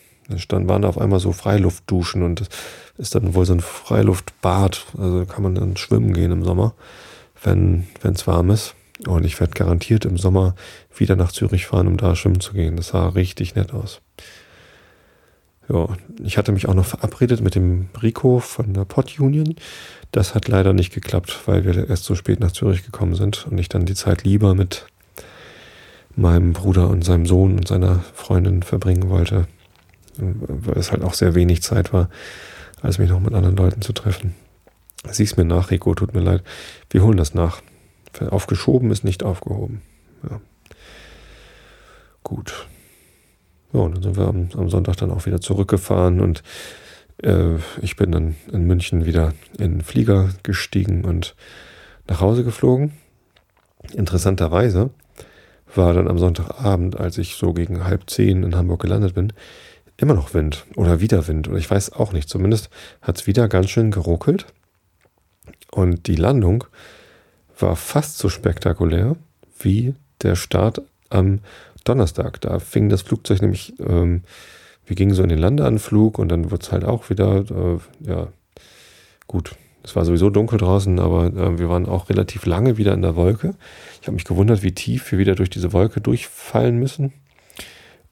Dann waren da auf einmal so Freiluftduschen und das ist dann wohl so ein Freiluftbad. Also kann man dann schwimmen gehen im Sommer, wenn es warm ist. Und ich werde garantiert im Sommer wieder nach Zürich fahren, um da schwimmen zu gehen. Das sah richtig nett aus. Ja, ich hatte mich auch noch verabredet mit dem Rico von der Pod Union. Das hat leider nicht geklappt, weil wir erst so spät nach Zürich gekommen sind und ich dann die Zeit lieber mit meinem Bruder und seinem Sohn und seiner Freundin verbringen wollte weil es halt auch sehr wenig Zeit war, als mich noch mit anderen Leuten zu treffen. Sieh's mir nach, Rico, tut mir leid. Wir holen das nach. Aufgeschoben ist nicht aufgehoben. Ja. Gut. Ja, und dann sind wir am, am Sonntag dann auch wieder zurückgefahren und äh, ich bin dann in München wieder in den Flieger gestiegen und nach Hause geflogen. Interessanterweise war dann am Sonntagabend, als ich so gegen halb zehn in Hamburg gelandet bin, immer noch Wind oder wieder Wind oder ich weiß auch nicht. Zumindest hat es wieder ganz schön geruckelt. Und die Landung war fast so spektakulär wie der Start am Donnerstag. Da fing das Flugzeug nämlich, ähm, wir gingen so in den Landeanflug und dann wurde es halt auch wieder, äh, ja, gut. Es war sowieso dunkel draußen, aber äh, wir waren auch relativ lange wieder in der Wolke. Ich habe mich gewundert, wie tief wir wieder durch diese Wolke durchfallen müssen.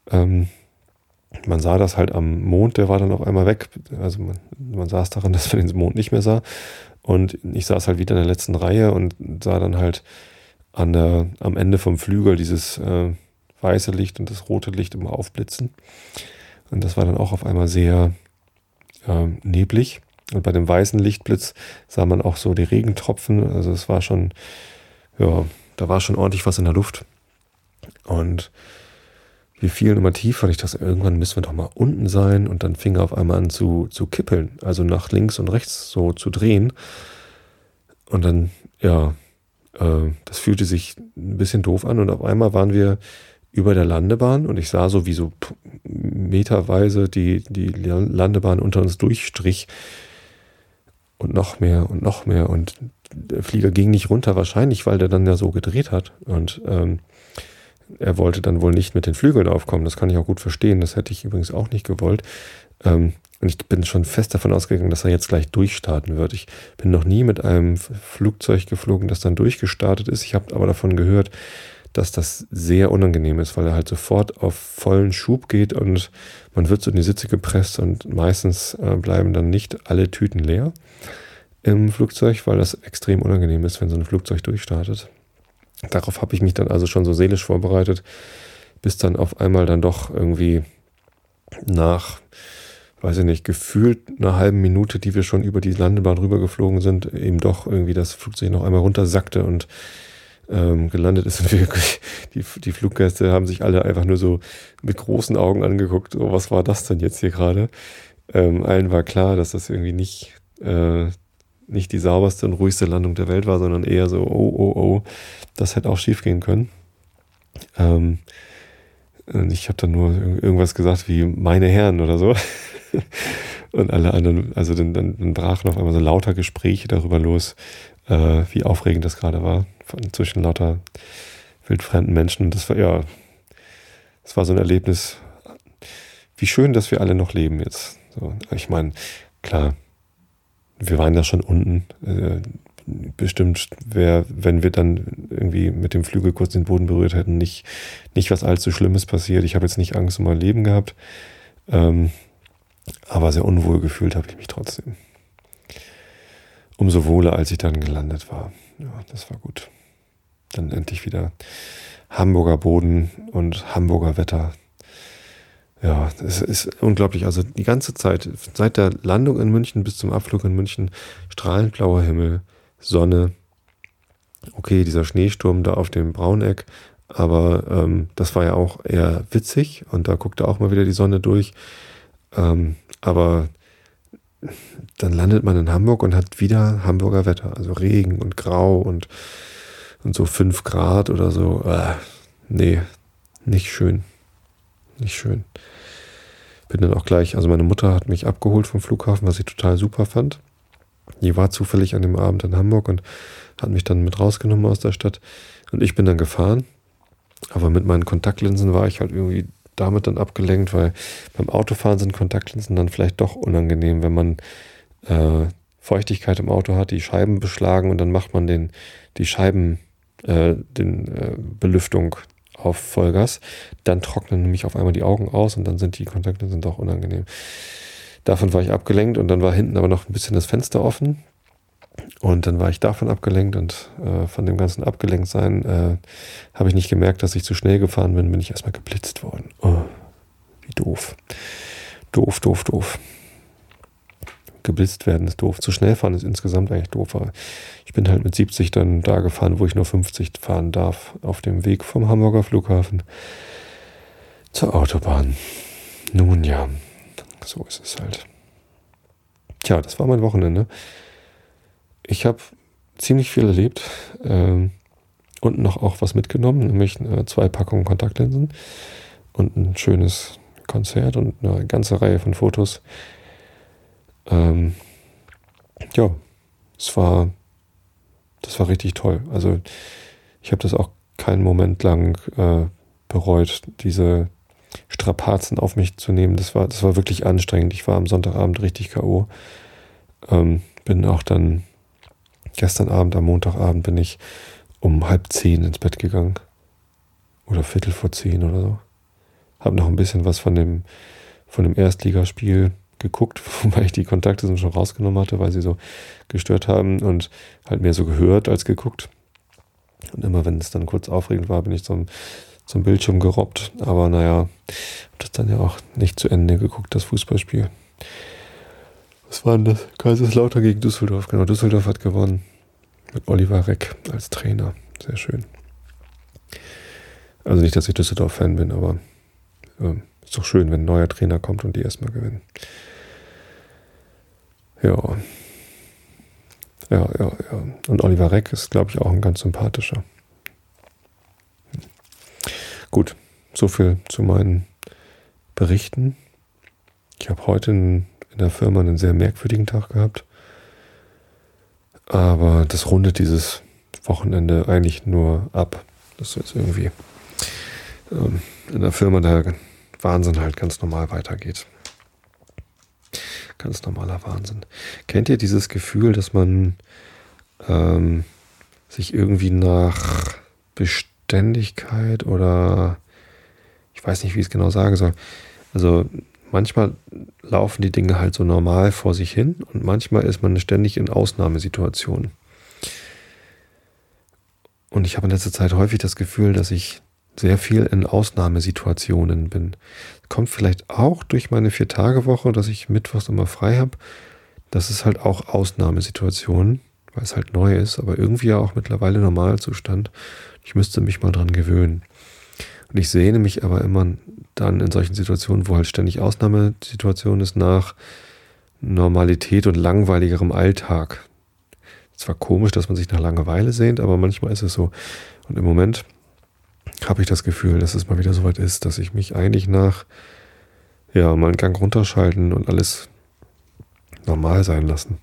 Ähm, man sah das halt am Mond, der war dann auf einmal weg. Also man, man es daran, dass man den Mond nicht mehr sah. Und ich saß halt wieder in der letzten Reihe und sah dann halt an der, am Ende vom Flügel dieses äh, weiße Licht und das rote Licht immer aufblitzen. Und das war dann auch auf einmal sehr äh, neblig. Und bei dem weißen Lichtblitz sah man auch so die Regentropfen. Also es war schon, ja, da war schon ordentlich was in der Luft. Und wir fielen immer tiefer und ich dachte, irgendwann müssen wir doch mal unten sein. Und dann fing er auf einmal an zu, zu kippeln, also nach links und rechts so zu drehen. Und dann, ja, äh, das fühlte sich ein bisschen doof an. Und auf einmal waren wir über der Landebahn und ich sah so, wie so meterweise die, die Landebahn unter uns durchstrich. Und noch mehr und noch mehr. Und der Flieger ging nicht runter, wahrscheinlich, weil der dann ja so gedreht hat. Und ähm, er wollte dann wohl nicht mit den Flügeln aufkommen. Das kann ich auch gut verstehen. Das hätte ich übrigens auch nicht gewollt. Ähm, und ich bin schon fest davon ausgegangen, dass er jetzt gleich durchstarten wird. Ich bin noch nie mit einem Flugzeug geflogen, das dann durchgestartet ist. Ich habe aber davon gehört, dass das sehr unangenehm ist, weil er halt sofort auf vollen Schub geht und man wird so in die Sitze gepresst und meistens äh, bleiben dann nicht alle Tüten leer im Flugzeug, weil das extrem unangenehm ist, wenn so ein Flugzeug durchstartet. Darauf habe ich mich dann also schon so seelisch vorbereitet, bis dann auf einmal dann doch irgendwie nach, weiß ich nicht, gefühlt einer halben Minute, die wir schon über die Landebahn rübergeflogen sind, eben doch irgendwie das Flugzeug noch einmal runtersackte und ähm, gelandet ist. Und wirklich, die, die Fluggäste haben sich alle einfach nur so mit großen Augen angeguckt, so was war das denn jetzt hier gerade? Ähm, allen war klar, dass das irgendwie nicht äh, nicht die sauberste und ruhigste Landung der Welt war, sondern eher so, oh, oh, oh, das hätte auch schief gehen können. Ähm, ich habe dann nur irgendwas gesagt wie meine Herren oder so. und alle anderen, also dann, dann, dann brachen auf einmal so lauter Gespräche darüber los, äh, wie aufregend das gerade war, von, zwischen lauter wildfremden Menschen. Und das war, ja, das war so ein Erlebnis. Wie schön, dass wir alle noch leben jetzt. So, ich meine, klar, wir waren ja schon unten. Äh, bestimmt wäre, wenn wir dann irgendwie mit dem Flügel kurz den Boden berührt hätten, nicht, nicht was allzu Schlimmes passiert. Ich habe jetzt nicht Angst um mein Leben gehabt. Ähm, aber sehr unwohl gefühlt habe ich mich trotzdem. Umso wohler, als ich dann gelandet war. Ja, das war gut. Dann endlich wieder Hamburger Boden und Hamburger Wetter. Ja, es ist unglaublich. Also die ganze Zeit, seit der Landung in München bis zum Abflug in München, strahlend blauer Himmel, Sonne. Okay, dieser Schneesturm da auf dem Brauneck, aber ähm, das war ja auch eher witzig und da guckte auch mal wieder die Sonne durch. Ähm, aber dann landet man in Hamburg und hat wieder Hamburger Wetter, also Regen und Grau und, und so fünf Grad oder so. Äh, nee, nicht schön nicht schön. Bin dann auch gleich, also meine Mutter hat mich abgeholt vom Flughafen, was ich total super fand. Die war zufällig an dem Abend in Hamburg und hat mich dann mit rausgenommen aus der Stadt. Und ich bin dann gefahren. Aber mit meinen Kontaktlinsen war ich halt irgendwie damit dann abgelenkt, weil beim Autofahren sind Kontaktlinsen dann vielleicht doch unangenehm, wenn man äh, Feuchtigkeit im Auto hat, die Scheiben beschlagen und dann macht man den, die Scheiben, äh, den äh, Belüftung auf Vollgas, dann trocknen nämlich auf einmal die Augen aus und dann sind die Kontaktlinsen doch unangenehm. Davon war ich abgelenkt und dann war hinten aber noch ein bisschen das Fenster offen. Und dann war ich davon abgelenkt und äh, von dem ganzen Abgelenktsein äh, habe ich nicht gemerkt, dass ich zu schnell gefahren bin, bin ich erstmal geblitzt worden. Oh, wie doof. Doof, doof, doof geblitzt werden ist doof. Zu schnell fahren ist insgesamt eigentlich doof. Ich bin halt mit 70 dann da gefahren, wo ich nur 50 fahren darf, auf dem Weg vom Hamburger Flughafen zur Autobahn. Nun ja, so ist es halt. tja, das war mein Wochenende. Ich habe ziemlich viel erlebt ähm, und noch auch was mitgenommen, nämlich äh, zwei Packungen Kontaktlinsen und ein schönes Konzert und eine ganze Reihe von Fotos. Ähm, ja, es war, das war richtig toll. Also ich habe das auch keinen Moment lang äh, bereut, diese Strapazen auf mich zu nehmen. Das war, das war wirklich anstrengend. Ich war am Sonntagabend richtig K.O. Ähm, bin auch dann gestern Abend, am Montagabend, bin ich um halb zehn ins Bett gegangen. Oder Viertel vor zehn oder so. Hab noch ein bisschen was von dem, von dem Erstligaspiel geguckt, wobei ich die Kontakte schon rausgenommen hatte, weil sie so gestört haben und halt mehr so gehört als geguckt. Und immer wenn es dann kurz aufregend war, bin ich zum, zum Bildschirm gerobbt. Aber naja, hab das dann ja auch nicht zu Ende geguckt, das Fußballspiel. Was war denn das? Kaiserslautern gegen Düsseldorf. Genau, Düsseldorf hat gewonnen. Mit Oliver Reck als Trainer. Sehr schön. Also nicht, dass ich Düsseldorf-Fan bin, aber äh, ist doch schön, wenn ein neuer Trainer kommt und die erstmal gewinnen. Ja. Ja, ja, ja. Und Oliver Reck ist, glaube ich, auch ein ganz sympathischer. Gut, so viel zu meinen Berichten. Ich habe heute in, in der Firma einen sehr merkwürdigen Tag gehabt. Aber das rundet dieses Wochenende eigentlich nur ab. Das ist irgendwie ähm, in der Firma der Wahnsinn halt ganz normal weitergeht. Ganz normaler Wahnsinn. Kennt ihr dieses Gefühl, dass man ähm, sich irgendwie nach Beständigkeit oder ich weiß nicht, wie ich es genau sagen soll. Also manchmal laufen die Dinge halt so normal vor sich hin und manchmal ist man ständig in Ausnahmesituationen. Und ich habe in letzter Zeit häufig das Gefühl, dass ich sehr viel in Ausnahmesituationen bin. Kommt vielleicht auch durch meine Vier-Tage-Woche, dass ich mittwochs immer frei habe. Das ist halt auch Ausnahmesituationen, weil es halt neu ist, aber irgendwie auch mittlerweile Normalzustand. Ich müsste mich mal dran gewöhnen. Und ich sehne mich aber immer dann in solchen Situationen, wo halt ständig Ausnahmesituation ist, nach Normalität und langweiligerem Alltag. Zwar komisch, dass man sich nach Langeweile sehnt, aber manchmal ist es so. Und im Moment habe ich das Gefühl, dass es mal wieder soweit ist, dass ich mich eigentlich nach, ja, mal einen Gang runterschalten und alles normal sein lassen,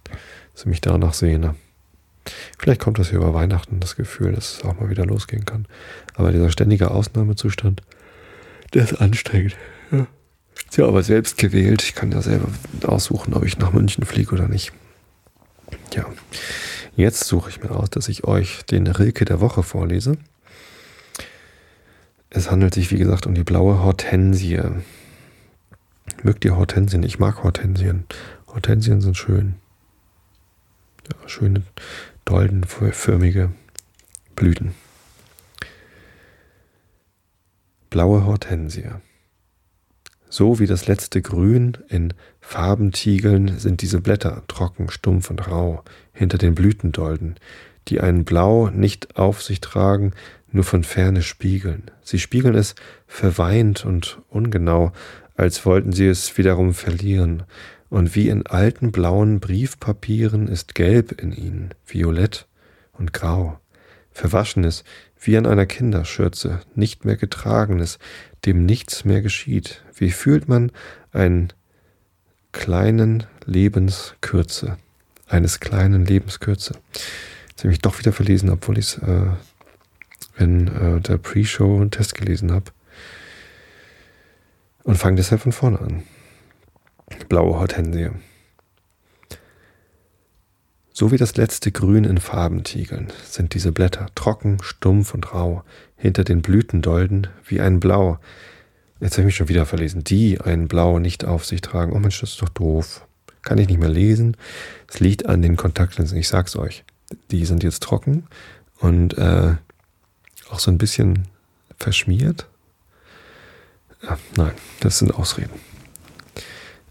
dass ich mich danach sehne. Vielleicht kommt das hier über Weihnachten, das Gefühl, dass es auch mal wieder losgehen kann. Aber dieser ständige Ausnahmezustand, der ist anstrengend. Ja. Tja, aber selbst gewählt. Ich kann ja selber aussuchen, ob ich nach München fliege oder nicht. Ja, jetzt suche ich mir aus, dass ich euch den Rilke der Woche vorlese. Es handelt sich, wie gesagt, um die blaue Hortensie. Mögt ihr Hortensien? Ich mag Hortensien. Hortensien sind schön. Ja, schöne, doldenförmige Blüten. Blaue Hortensie. So wie das letzte Grün in Farbentiegeln sind diese Blätter trocken, stumpf und rau hinter den Blütendolden, die ein Blau nicht auf sich tragen, nur von ferne spiegeln. Sie spiegeln es verweint und ungenau, als wollten sie es wiederum verlieren. Und wie in alten blauen Briefpapieren ist Gelb in ihnen, Violett und Grau. Verwaschenes, wie an einer Kinderschürze, nicht mehr getragenes, dem nichts mehr geschieht. Wie fühlt man einen kleinen Lebenskürze, eines kleinen Lebenskürze? Jetzt habe ich doch wieder verlesen, obwohl ich es äh, in äh, der Pre-Show einen Test gelesen habe. Und fange deshalb von vorne an. Blaue Hortensie. So wie das letzte Grün in Farbentiegeln sind diese Blätter trocken, stumpf und rau, hinter den Blütendolden wie ein Blau. Jetzt habe ich mich schon wieder verlesen. Die ein Blau nicht auf sich tragen. Oh Mensch, das ist doch doof. Kann ich nicht mehr lesen. Es liegt an den Kontaktlinsen. Ich sag's euch. Die sind jetzt trocken und äh, auch so ein bisschen verschmiert. Ja, nein, das sind Ausreden.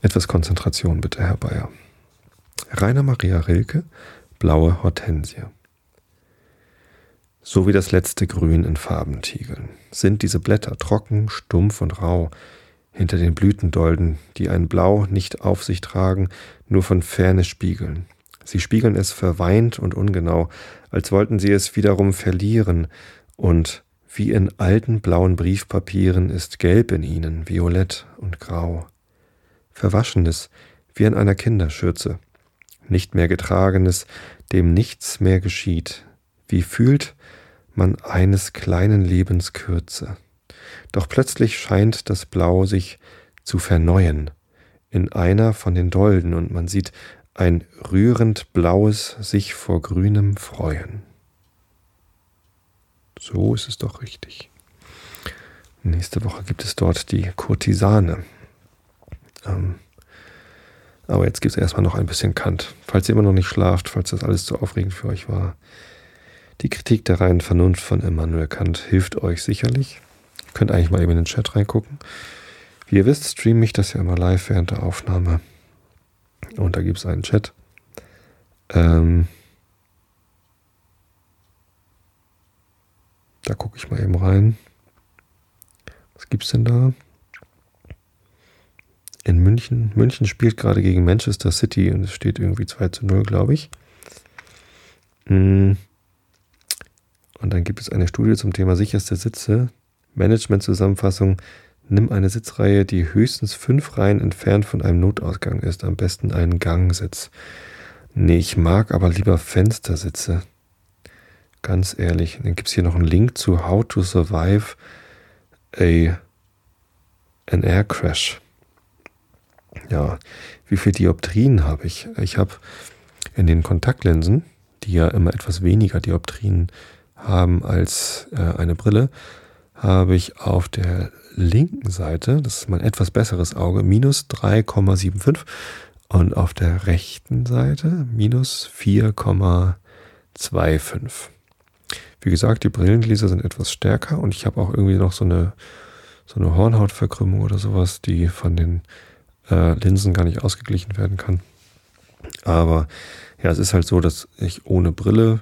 Etwas Konzentration bitte, Herr Bayer. Rainer Maria Rilke, Blaue Hortensie. So wie das letzte Grün in Farbentiegeln sind diese Blätter trocken, stumpf und rau, hinter den Blütendolden, die ein Blau nicht auf sich tragen, nur von ferne spiegeln. Sie spiegeln es verweint und ungenau, als wollten sie es wiederum verlieren, und wie in alten blauen Briefpapieren ist Gelb in ihnen, Violett und Grau. Verwaschenes, wie in einer Kinderschürze, nicht mehr getragenes, dem nichts mehr geschieht. Wie fühlt man eines kleinen Lebens Kürze? Doch plötzlich scheint das Blau sich zu verneuen in einer von den Dolden und man sieht ein rührend blaues sich vor grünem freuen. So ist es doch richtig. Nächste Woche gibt es dort die Kurtisane. Ähm, aber jetzt gibt es erstmal noch ein bisschen Kant. Falls ihr immer noch nicht schlaft, falls das alles zu aufregend für euch war. Die Kritik der reinen Vernunft von Immanuel Kant hilft euch sicherlich. Ihr könnt eigentlich mal eben in den Chat reingucken. Wie ihr wisst, streame ich das ja immer live während der Aufnahme. Und da gibt es einen Chat. Ähm, da gucke ich mal eben rein. Was gibt's denn da? In München. München spielt gerade gegen Manchester City und es steht irgendwie 2 zu 0, glaube ich. Mm. Und dann gibt es eine Studie zum Thema sicherste Sitze. Management-Zusammenfassung. Nimm eine Sitzreihe, die höchstens fünf Reihen entfernt von einem Notausgang ist. Am besten einen Gangsitz. Nee, ich mag aber lieber Fenstersitze. Ganz ehrlich. Dann gibt es hier noch einen Link zu How to Survive a an Air Crash. Ja, wie viel Dioptrien habe ich? Ich habe in den Kontaktlinsen, die ja immer etwas weniger Dioptrien haben als äh, eine Brille, habe ich auf der linken Seite, das ist mein etwas besseres Auge, minus 3,75 und auf der rechten Seite minus 4,25. Wie gesagt, die Brillengläser sind etwas stärker und ich habe auch irgendwie noch so eine, so eine Hornhautverkrümmung oder sowas, die von den äh, Linsen gar nicht ausgeglichen werden kann. Aber ja, es ist halt so, dass ich ohne Brille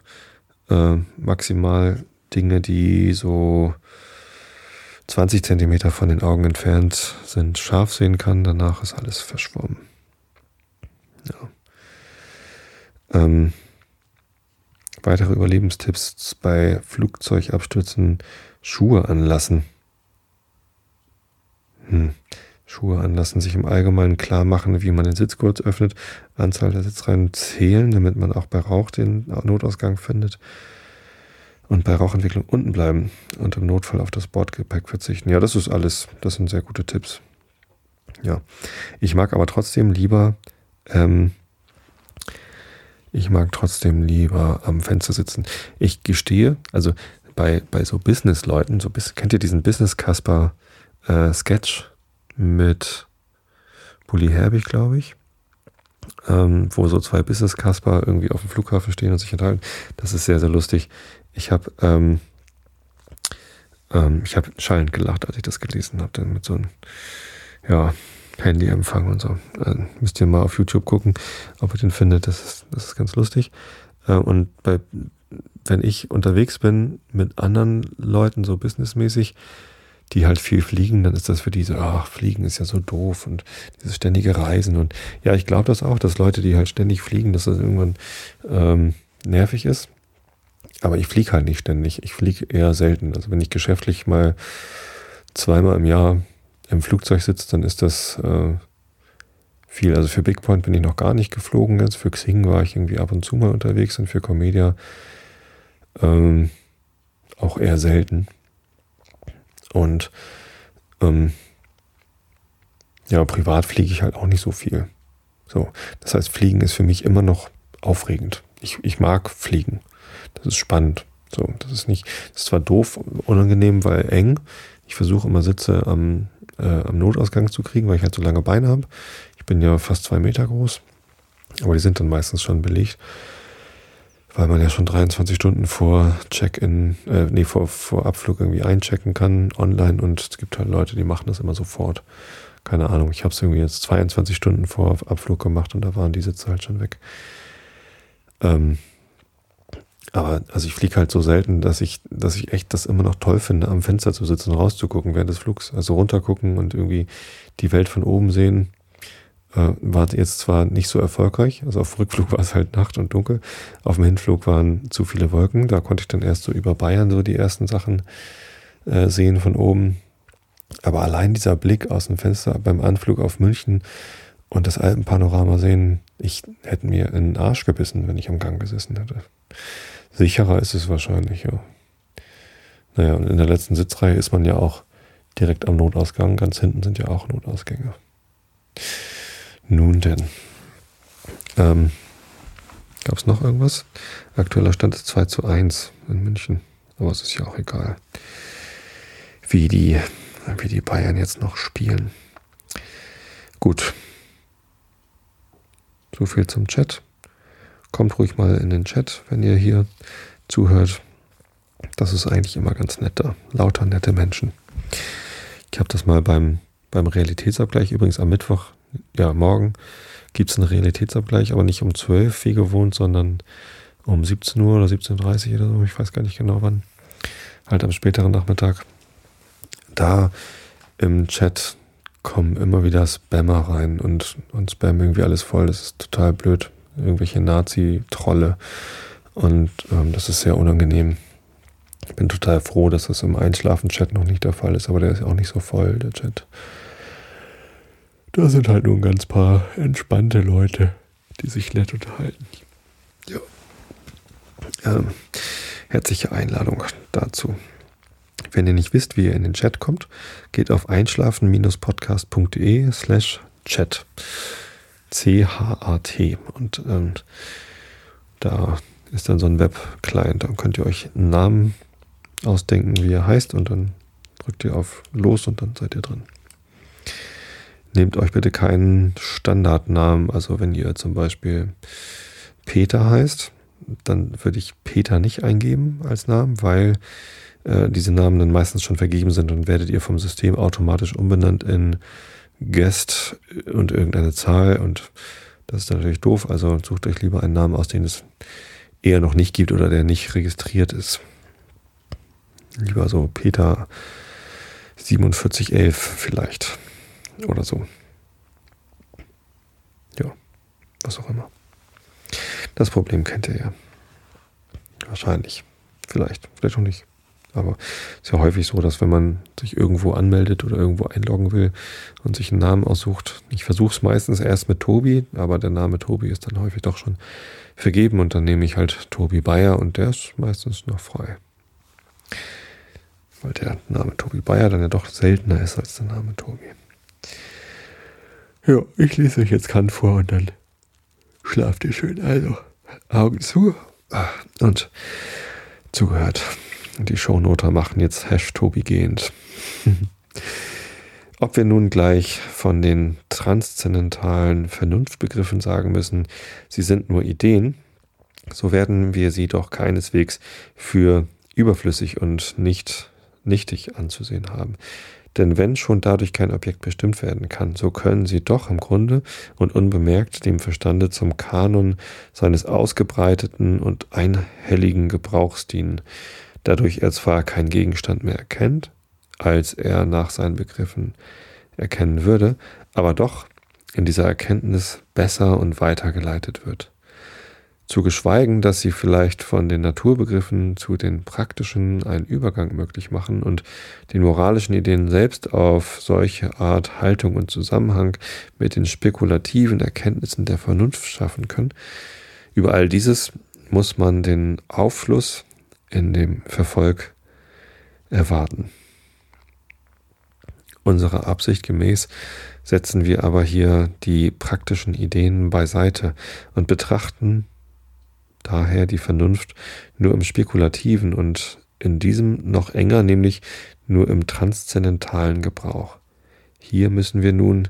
äh, maximal Dinge, die so 20 Zentimeter von den Augen entfernt sind, scharf sehen kann. Danach ist alles verschwommen. Ja. Ähm, weitere Überlebenstipps bei Flugzeugabstürzen: Schuhe anlassen. Hm. Schuhe anlassen, sich im Allgemeinen klar machen, wie man den Sitzgurt öffnet, Anzahl der Sitzreihen zählen, damit man auch bei Rauch den Notausgang findet und bei Rauchentwicklung unten bleiben und im Notfall auf das Bordgepäck verzichten. Ja, das ist alles. Das sind sehr gute Tipps. Ja, ich mag aber trotzdem lieber, ähm, ich mag trotzdem lieber am Fenster sitzen. Ich gestehe, also bei, bei so Business-Leuten, so kennt ihr diesen Business-Casper-Sketch? Äh, mit Bully Herbig, glaube ich, ähm, wo so zwei Business-Casper irgendwie auf dem Flughafen stehen und sich enthalten. Das ist sehr, sehr lustig. Ich habe ähm, ähm, ich habe schallend gelacht, als ich das gelesen habe, mit so einem ja, Handyempfang und so. Äh, müsst ihr mal auf YouTube gucken, ob ihr den findet. Das ist, das ist ganz lustig. Äh, und bei, wenn ich unterwegs bin mit anderen Leuten, so businessmäßig, die halt viel fliegen, dann ist das für die so, ach, Fliegen ist ja so doof und dieses ständige Reisen. Und ja, ich glaube das auch, dass Leute, die halt ständig fliegen, dass das irgendwann ähm, nervig ist. Aber ich fliege halt nicht ständig. Ich fliege eher selten. Also wenn ich geschäftlich mal zweimal im Jahr im Flugzeug sitze, dann ist das äh, viel. Also für Big Point bin ich noch gar nicht geflogen jetzt. Für Xing war ich irgendwie ab und zu mal unterwegs und für Comedia ähm, auch eher selten. Und ähm, ja, privat fliege ich halt auch nicht so viel. So, das heißt, Fliegen ist für mich immer noch aufregend. Ich, ich mag Fliegen. Das ist spannend. So, das ist nicht, das ist zwar doof, unangenehm, weil eng. Ich versuche immer Sitze am, äh, am Notausgang zu kriegen, weil ich halt so lange Beine habe. Ich bin ja fast zwei Meter groß, aber die sind dann meistens schon belegt weil man ja schon 23 Stunden vor Check-in, äh, nee, vor, vor Abflug irgendwie einchecken kann online und es gibt halt Leute, die machen das immer sofort. Keine Ahnung, ich habe es irgendwie jetzt 22 Stunden vor Abflug gemacht und da waren die Sitze halt schon weg. Ähm, Aber also ich fliege halt so selten, dass ich, dass ich echt das immer noch toll finde, am Fenster zu sitzen und rauszugucken während des Flugs. Also runtergucken und irgendwie die Welt von oben sehen. Äh, war jetzt zwar nicht so erfolgreich, also auf Rückflug war es halt Nacht und dunkel. Auf dem Hinflug waren zu viele Wolken. Da konnte ich dann erst so über Bayern so die ersten Sachen äh, sehen von oben. Aber allein dieser Blick aus dem Fenster beim Anflug auf München und das Alpenpanorama sehen, ich hätte mir in den Arsch gebissen, wenn ich am Gang gesessen hätte. Sicherer ist es wahrscheinlich, ja. Naja, und in der letzten Sitzreihe ist man ja auch direkt am Notausgang. Ganz hinten sind ja auch Notausgänge. Nun denn. Ähm, Gab es noch irgendwas? Aktueller Stand ist 2 zu 1 in München. Aber es ist ja auch egal, wie die, wie die Bayern jetzt noch spielen. Gut. So viel zum Chat. Kommt ruhig mal in den Chat, wenn ihr hier zuhört. Das ist eigentlich immer ganz nett da. Lauter nette Menschen. Ich habe das mal beim, beim Realitätsabgleich, übrigens am Mittwoch, ja, morgen gibt es einen Realitätsabgleich, aber nicht um 12 wie gewohnt, sondern um 17 Uhr oder 17.30 Uhr oder so. Ich weiß gar nicht genau wann. Halt am späteren Nachmittag. Da im Chat kommen immer wieder Spammer rein und, und spammen irgendwie alles voll. Das ist total blöd irgendwelche Nazi-Trolle. Und ähm, das ist sehr unangenehm. Ich bin total froh, dass das im Einschlafen-Chat noch nicht der Fall ist, aber der ist auch nicht so voll, der Chat. Da sind halt nur ein ganz paar entspannte Leute, die sich nett unterhalten. Ja. Ähm, herzliche Einladung dazu. Wenn ihr nicht wisst, wie ihr in den Chat kommt, geht auf einschlafen-podcast.de slash chat. C-H-A-T. Und ähm, da ist dann so ein Web-Client. Dann könnt ihr euch einen Namen ausdenken, wie er heißt, und dann drückt ihr auf Los und dann seid ihr drin. Nehmt euch bitte keinen Standardnamen. Also wenn ihr zum Beispiel Peter heißt, dann würde ich Peter nicht eingeben als Namen, weil äh, diese Namen dann meistens schon vergeben sind und werdet ihr vom System automatisch umbenannt in Guest und irgendeine Zahl und das ist natürlich doof. Also sucht euch lieber einen Namen aus, den es eher noch nicht gibt oder der nicht registriert ist. Lieber so Peter 4711 vielleicht oder so. Ja, was auch immer. Das Problem kennt ihr ja. Wahrscheinlich. Vielleicht, vielleicht auch nicht. Aber es ist ja häufig so, dass wenn man sich irgendwo anmeldet oder irgendwo einloggen will und sich einen Namen aussucht, ich versuche es meistens erst mit Tobi, aber der Name Tobi ist dann häufig doch schon vergeben und dann nehme ich halt Tobi Bayer und der ist meistens noch frei. Weil der Name Tobi Bayer dann ja doch seltener ist als der Name Tobi. Ja, ich lese euch jetzt Kant vor und dann schlaft ihr schön. Also, Augen zu und zugehört die Shownoter machen jetzt Hash Tobi gehend. Ob wir nun gleich von den transzendentalen Vernunftbegriffen sagen müssen, sie sind nur Ideen, so werden wir sie doch keineswegs für überflüssig und nicht nichtig anzusehen haben. Denn wenn schon dadurch kein Objekt bestimmt werden kann, so können sie doch im Grunde und unbemerkt dem Verstande zum Kanon seines ausgebreiteten und einhelligen Gebrauchs dienen dadurch er zwar keinen Gegenstand mehr erkennt, als er nach seinen Begriffen erkennen würde, aber doch in dieser Erkenntnis besser und weiter geleitet wird. Zu geschweigen, dass sie vielleicht von den Naturbegriffen zu den praktischen einen Übergang möglich machen und den moralischen Ideen selbst auf solche Art Haltung und Zusammenhang mit den spekulativen Erkenntnissen der Vernunft schaffen können. Über all dieses muss man den Aufschluss in dem Verfolg erwarten. Unserer Absicht gemäß setzen wir aber hier die praktischen Ideen beiseite und betrachten daher die Vernunft nur im spekulativen und in diesem noch enger, nämlich nur im transzendentalen Gebrauch. Hier müssen wir nun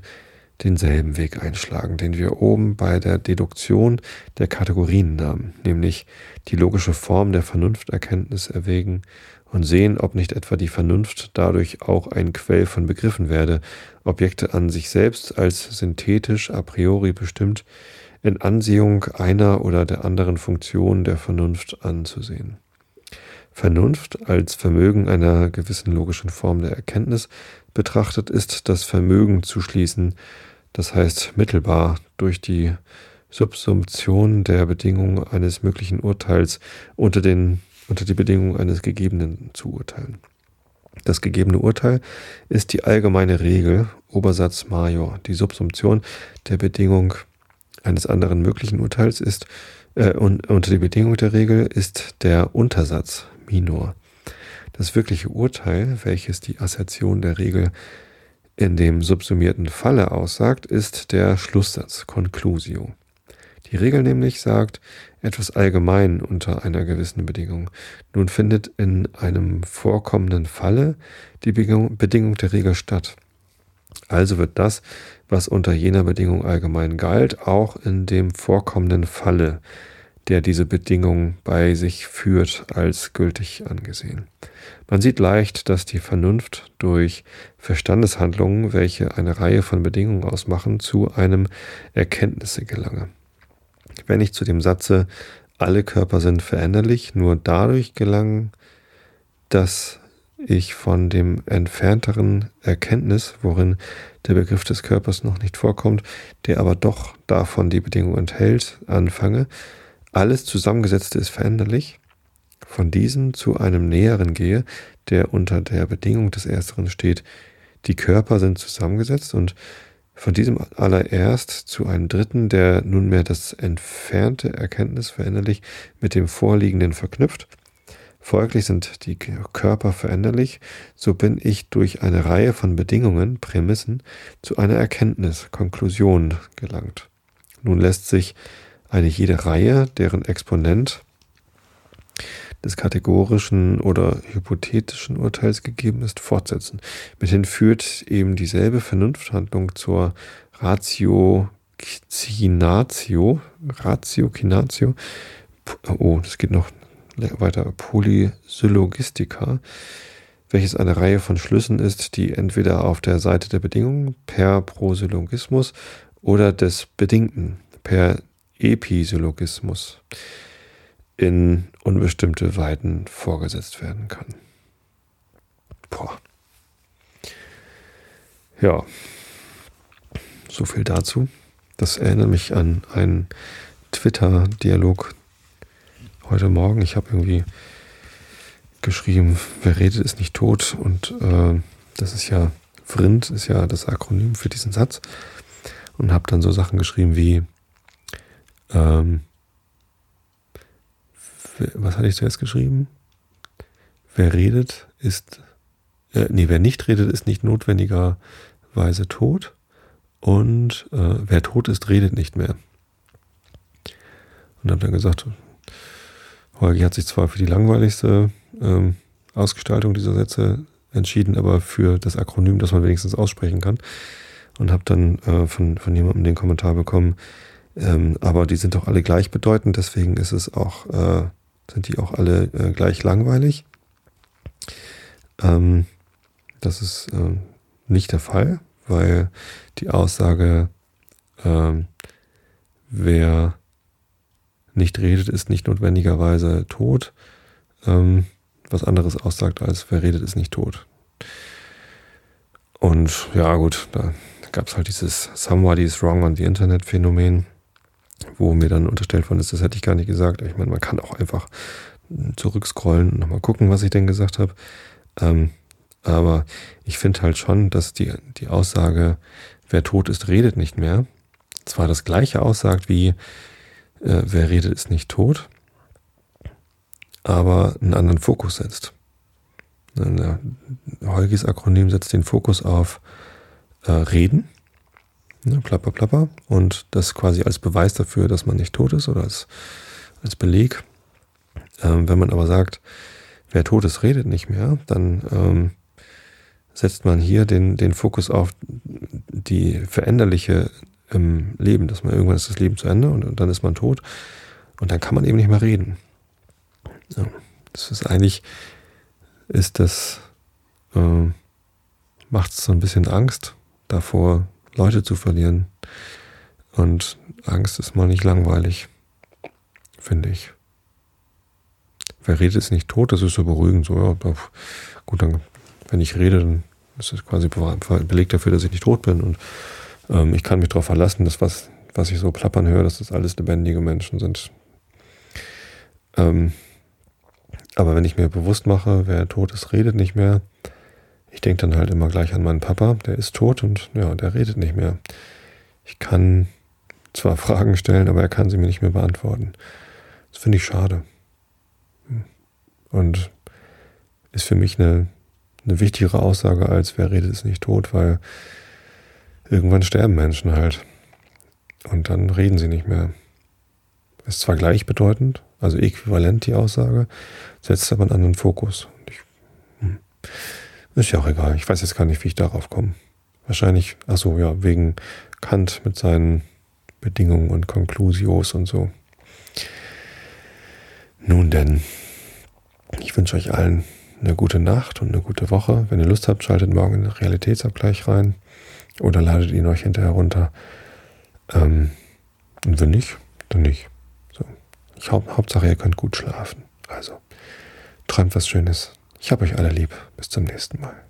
denselben Weg einschlagen, den wir oben bei der Deduktion der Kategorien nahmen, nämlich die logische Form der Vernunfterkenntnis erwägen und sehen, ob nicht etwa die Vernunft dadurch auch ein Quell von Begriffen werde, Objekte an sich selbst als synthetisch a priori bestimmt, in Ansehung einer oder der anderen Funktion der Vernunft anzusehen. Vernunft als Vermögen einer gewissen logischen Form der Erkenntnis betrachtet ist das Vermögen zu schließen, das heißt mittelbar durch die Subsumption der Bedingungen eines möglichen Urteils unter, den, unter die Bedingungen eines Gegebenen zu urteilen. Das gegebene Urteil ist die allgemeine Regel, Obersatz Major. Die Subsumption der Bedingung eines anderen möglichen Urteils ist, äh, und, unter die Bedingung der Regel ist der Untersatz Minor. Das wirkliche Urteil, welches die Assertion der Regel in dem subsumierten Falle aussagt, ist der Schlusssatz Conclusio. Die Regel nämlich sagt etwas allgemein unter einer gewissen Bedingung. Nun findet in einem vorkommenden Falle die Bedingung der Regel statt. Also wird das, was unter jener Bedingung allgemein galt, auch in dem vorkommenden Falle, der diese Bedingung bei sich führt, als gültig angesehen. Man sieht leicht, dass die Vernunft durch Verstandeshandlungen, welche eine Reihe von Bedingungen ausmachen, zu einem Erkenntnisse gelange. Wenn ich zu dem Satze, alle Körper sind veränderlich, nur dadurch gelangen, dass ich von dem entfernteren Erkenntnis, worin der Begriff des Körpers noch nicht vorkommt, der aber doch davon die Bedingung enthält, anfange, alles Zusammengesetzte ist veränderlich, von diesem zu einem näheren gehe, der unter der Bedingung des Ersteren steht, die Körper sind zusammengesetzt und von diesem allererst zu einem dritten, der nunmehr das entfernte Erkenntnis veränderlich mit dem Vorliegenden verknüpft, Folglich sind die Körper veränderlich, so bin ich durch eine Reihe von Bedingungen, Prämissen, zu einer Erkenntnis, Konklusion gelangt. Nun lässt sich eine jede Reihe, deren Exponent des kategorischen oder hypothetischen Urteils gegeben ist, fortsetzen. Mithin führt eben dieselbe Vernunfthandlung zur Ratio Ratiocinatio, Ratiocinatio, oh, das geht noch weiter Polysyllogistika, welches eine Reihe von Schlüssen ist, die entweder auf der Seite der Bedingungen per Prosyllogismus oder des Bedingten per Episyllogismus in unbestimmte Weiten vorgesetzt werden kann. Boah. Ja, so viel dazu. Das erinnert mich an einen Twitter-Dialog, heute Morgen. Ich habe irgendwie geschrieben, wer redet, ist nicht tot. Und äh, das ist ja, VRIND ist ja das Akronym für diesen Satz. Und habe dann so Sachen geschrieben wie, ähm, was hatte ich zuerst geschrieben? Wer redet, ist, äh, nee, wer nicht redet, ist nicht notwendigerweise tot. Und äh, wer tot ist, redet nicht mehr. Und habe dann gesagt, Holgi hat sich zwar für die langweiligste ähm, Ausgestaltung dieser Sätze entschieden, aber für das Akronym, das man wenigstens aussprechen kann. Und habe dann äh, von, von jemandem den Kommentar bekommen, ähm, aber die sind doch alle gleichbedeutend, deswegen ist es auch, äh, sind die auch alle äh, gleich langweilig. Ähm, das ist äh, nicht der Fall, weil die Aussage, ähm, wer nicht redet, ist nicht notwendigerweise tot. Ähm, was anderes aussagt als wer redet, ist nicht tot. Und ja, gut, da gab es halt dieses Somebody is wrong on the Internet Phänomen, wo mir dann unterstellt worden ist, das hätte ich gar nicht gesagt. Ich meine, man kann auch einfach zurückscrollen und nochmal gucken, was ich denn gesagt habe. Ähm, aber ich finde halt schon, dass die, die Aussage, wer tot ist, redet nicht mehr, zwar das gleiche aussagt wie, äh, wer redet, ist nicht tot, aber einen anderen Fokus setzt. Ne, Holgis Akronym setzt den Fokus auf äh, Reden, ne, plapper, plapper, und das quasi als Beweis dafür, dass man nicht tot ist oder als, als Beleg. Ähm, wenn man aber sagt, wer tot ist, redet nicht mehr, dann ähm, setzt man hier den, den Fokus auf die veränderliche im Leben, dass man irgendwann ist das Leben zu Ende und, und dann ist man tot und dann kann man eben nicht mehr reden. Ja, das ist eigentlich, ist das, äh, macht es so ein bisschen Angst davor, Leute zu verlieren, Und Angst ist mal nicht langweilig, finde ich. Wer redet, ist nicht tot, das ist so beruhigend. So, ja, gut, dann, wenn ich rede, dann ist das quasi Beleg dafür, dass ich nicht tot bin. Und ähm, ich kann mich darauf verlassen, dass was, was ich so plappern höre, dass das alles lebendige Menschen sind. Ähm, aber wenn ich mir bewusst mache, wer tot ist, redet nicht mehr, ich denke dann halt immer gleich an meinen Papa, der ist tot und ja, der redet nicht mehr. Ich kann zwar Fragen stellen, aber er kann sie mir nicht mehr beantworten. Das finde ich schade. Und ist für mich eine, eine wichtigere Aussage als wer redet ist nicht tot, weil irgendwann sterben Menschen halt. Und dann reden sie nicht mehr. Ist zwar gleichbedeutend, also äquivalent die Aussage, setzt aber einen anderen Fokus. Ich, hm, ist ja auch egal. Ich weiß jetzt gar nicht, wie ich darauf komme. Wahrscheinlich, ach so, ja, wegen Kant mit seinen Bedingungen und Conclusios und so. Nun denn, ich wünsche euch allen eine gute Nacht und eine gute Woche. Wenn ihr Lust habt, schaltet morgen in den Realitätsabgleich rein oder ladet ihn euch hinterher runter. Ähm, und wenn nicht, dann nicht. So. Ich, Hauptsache, ihr könnt gut schlafen. Also, träumt was Schönes. Ich habe euch alle lieb. Bis zum nächsten Mal.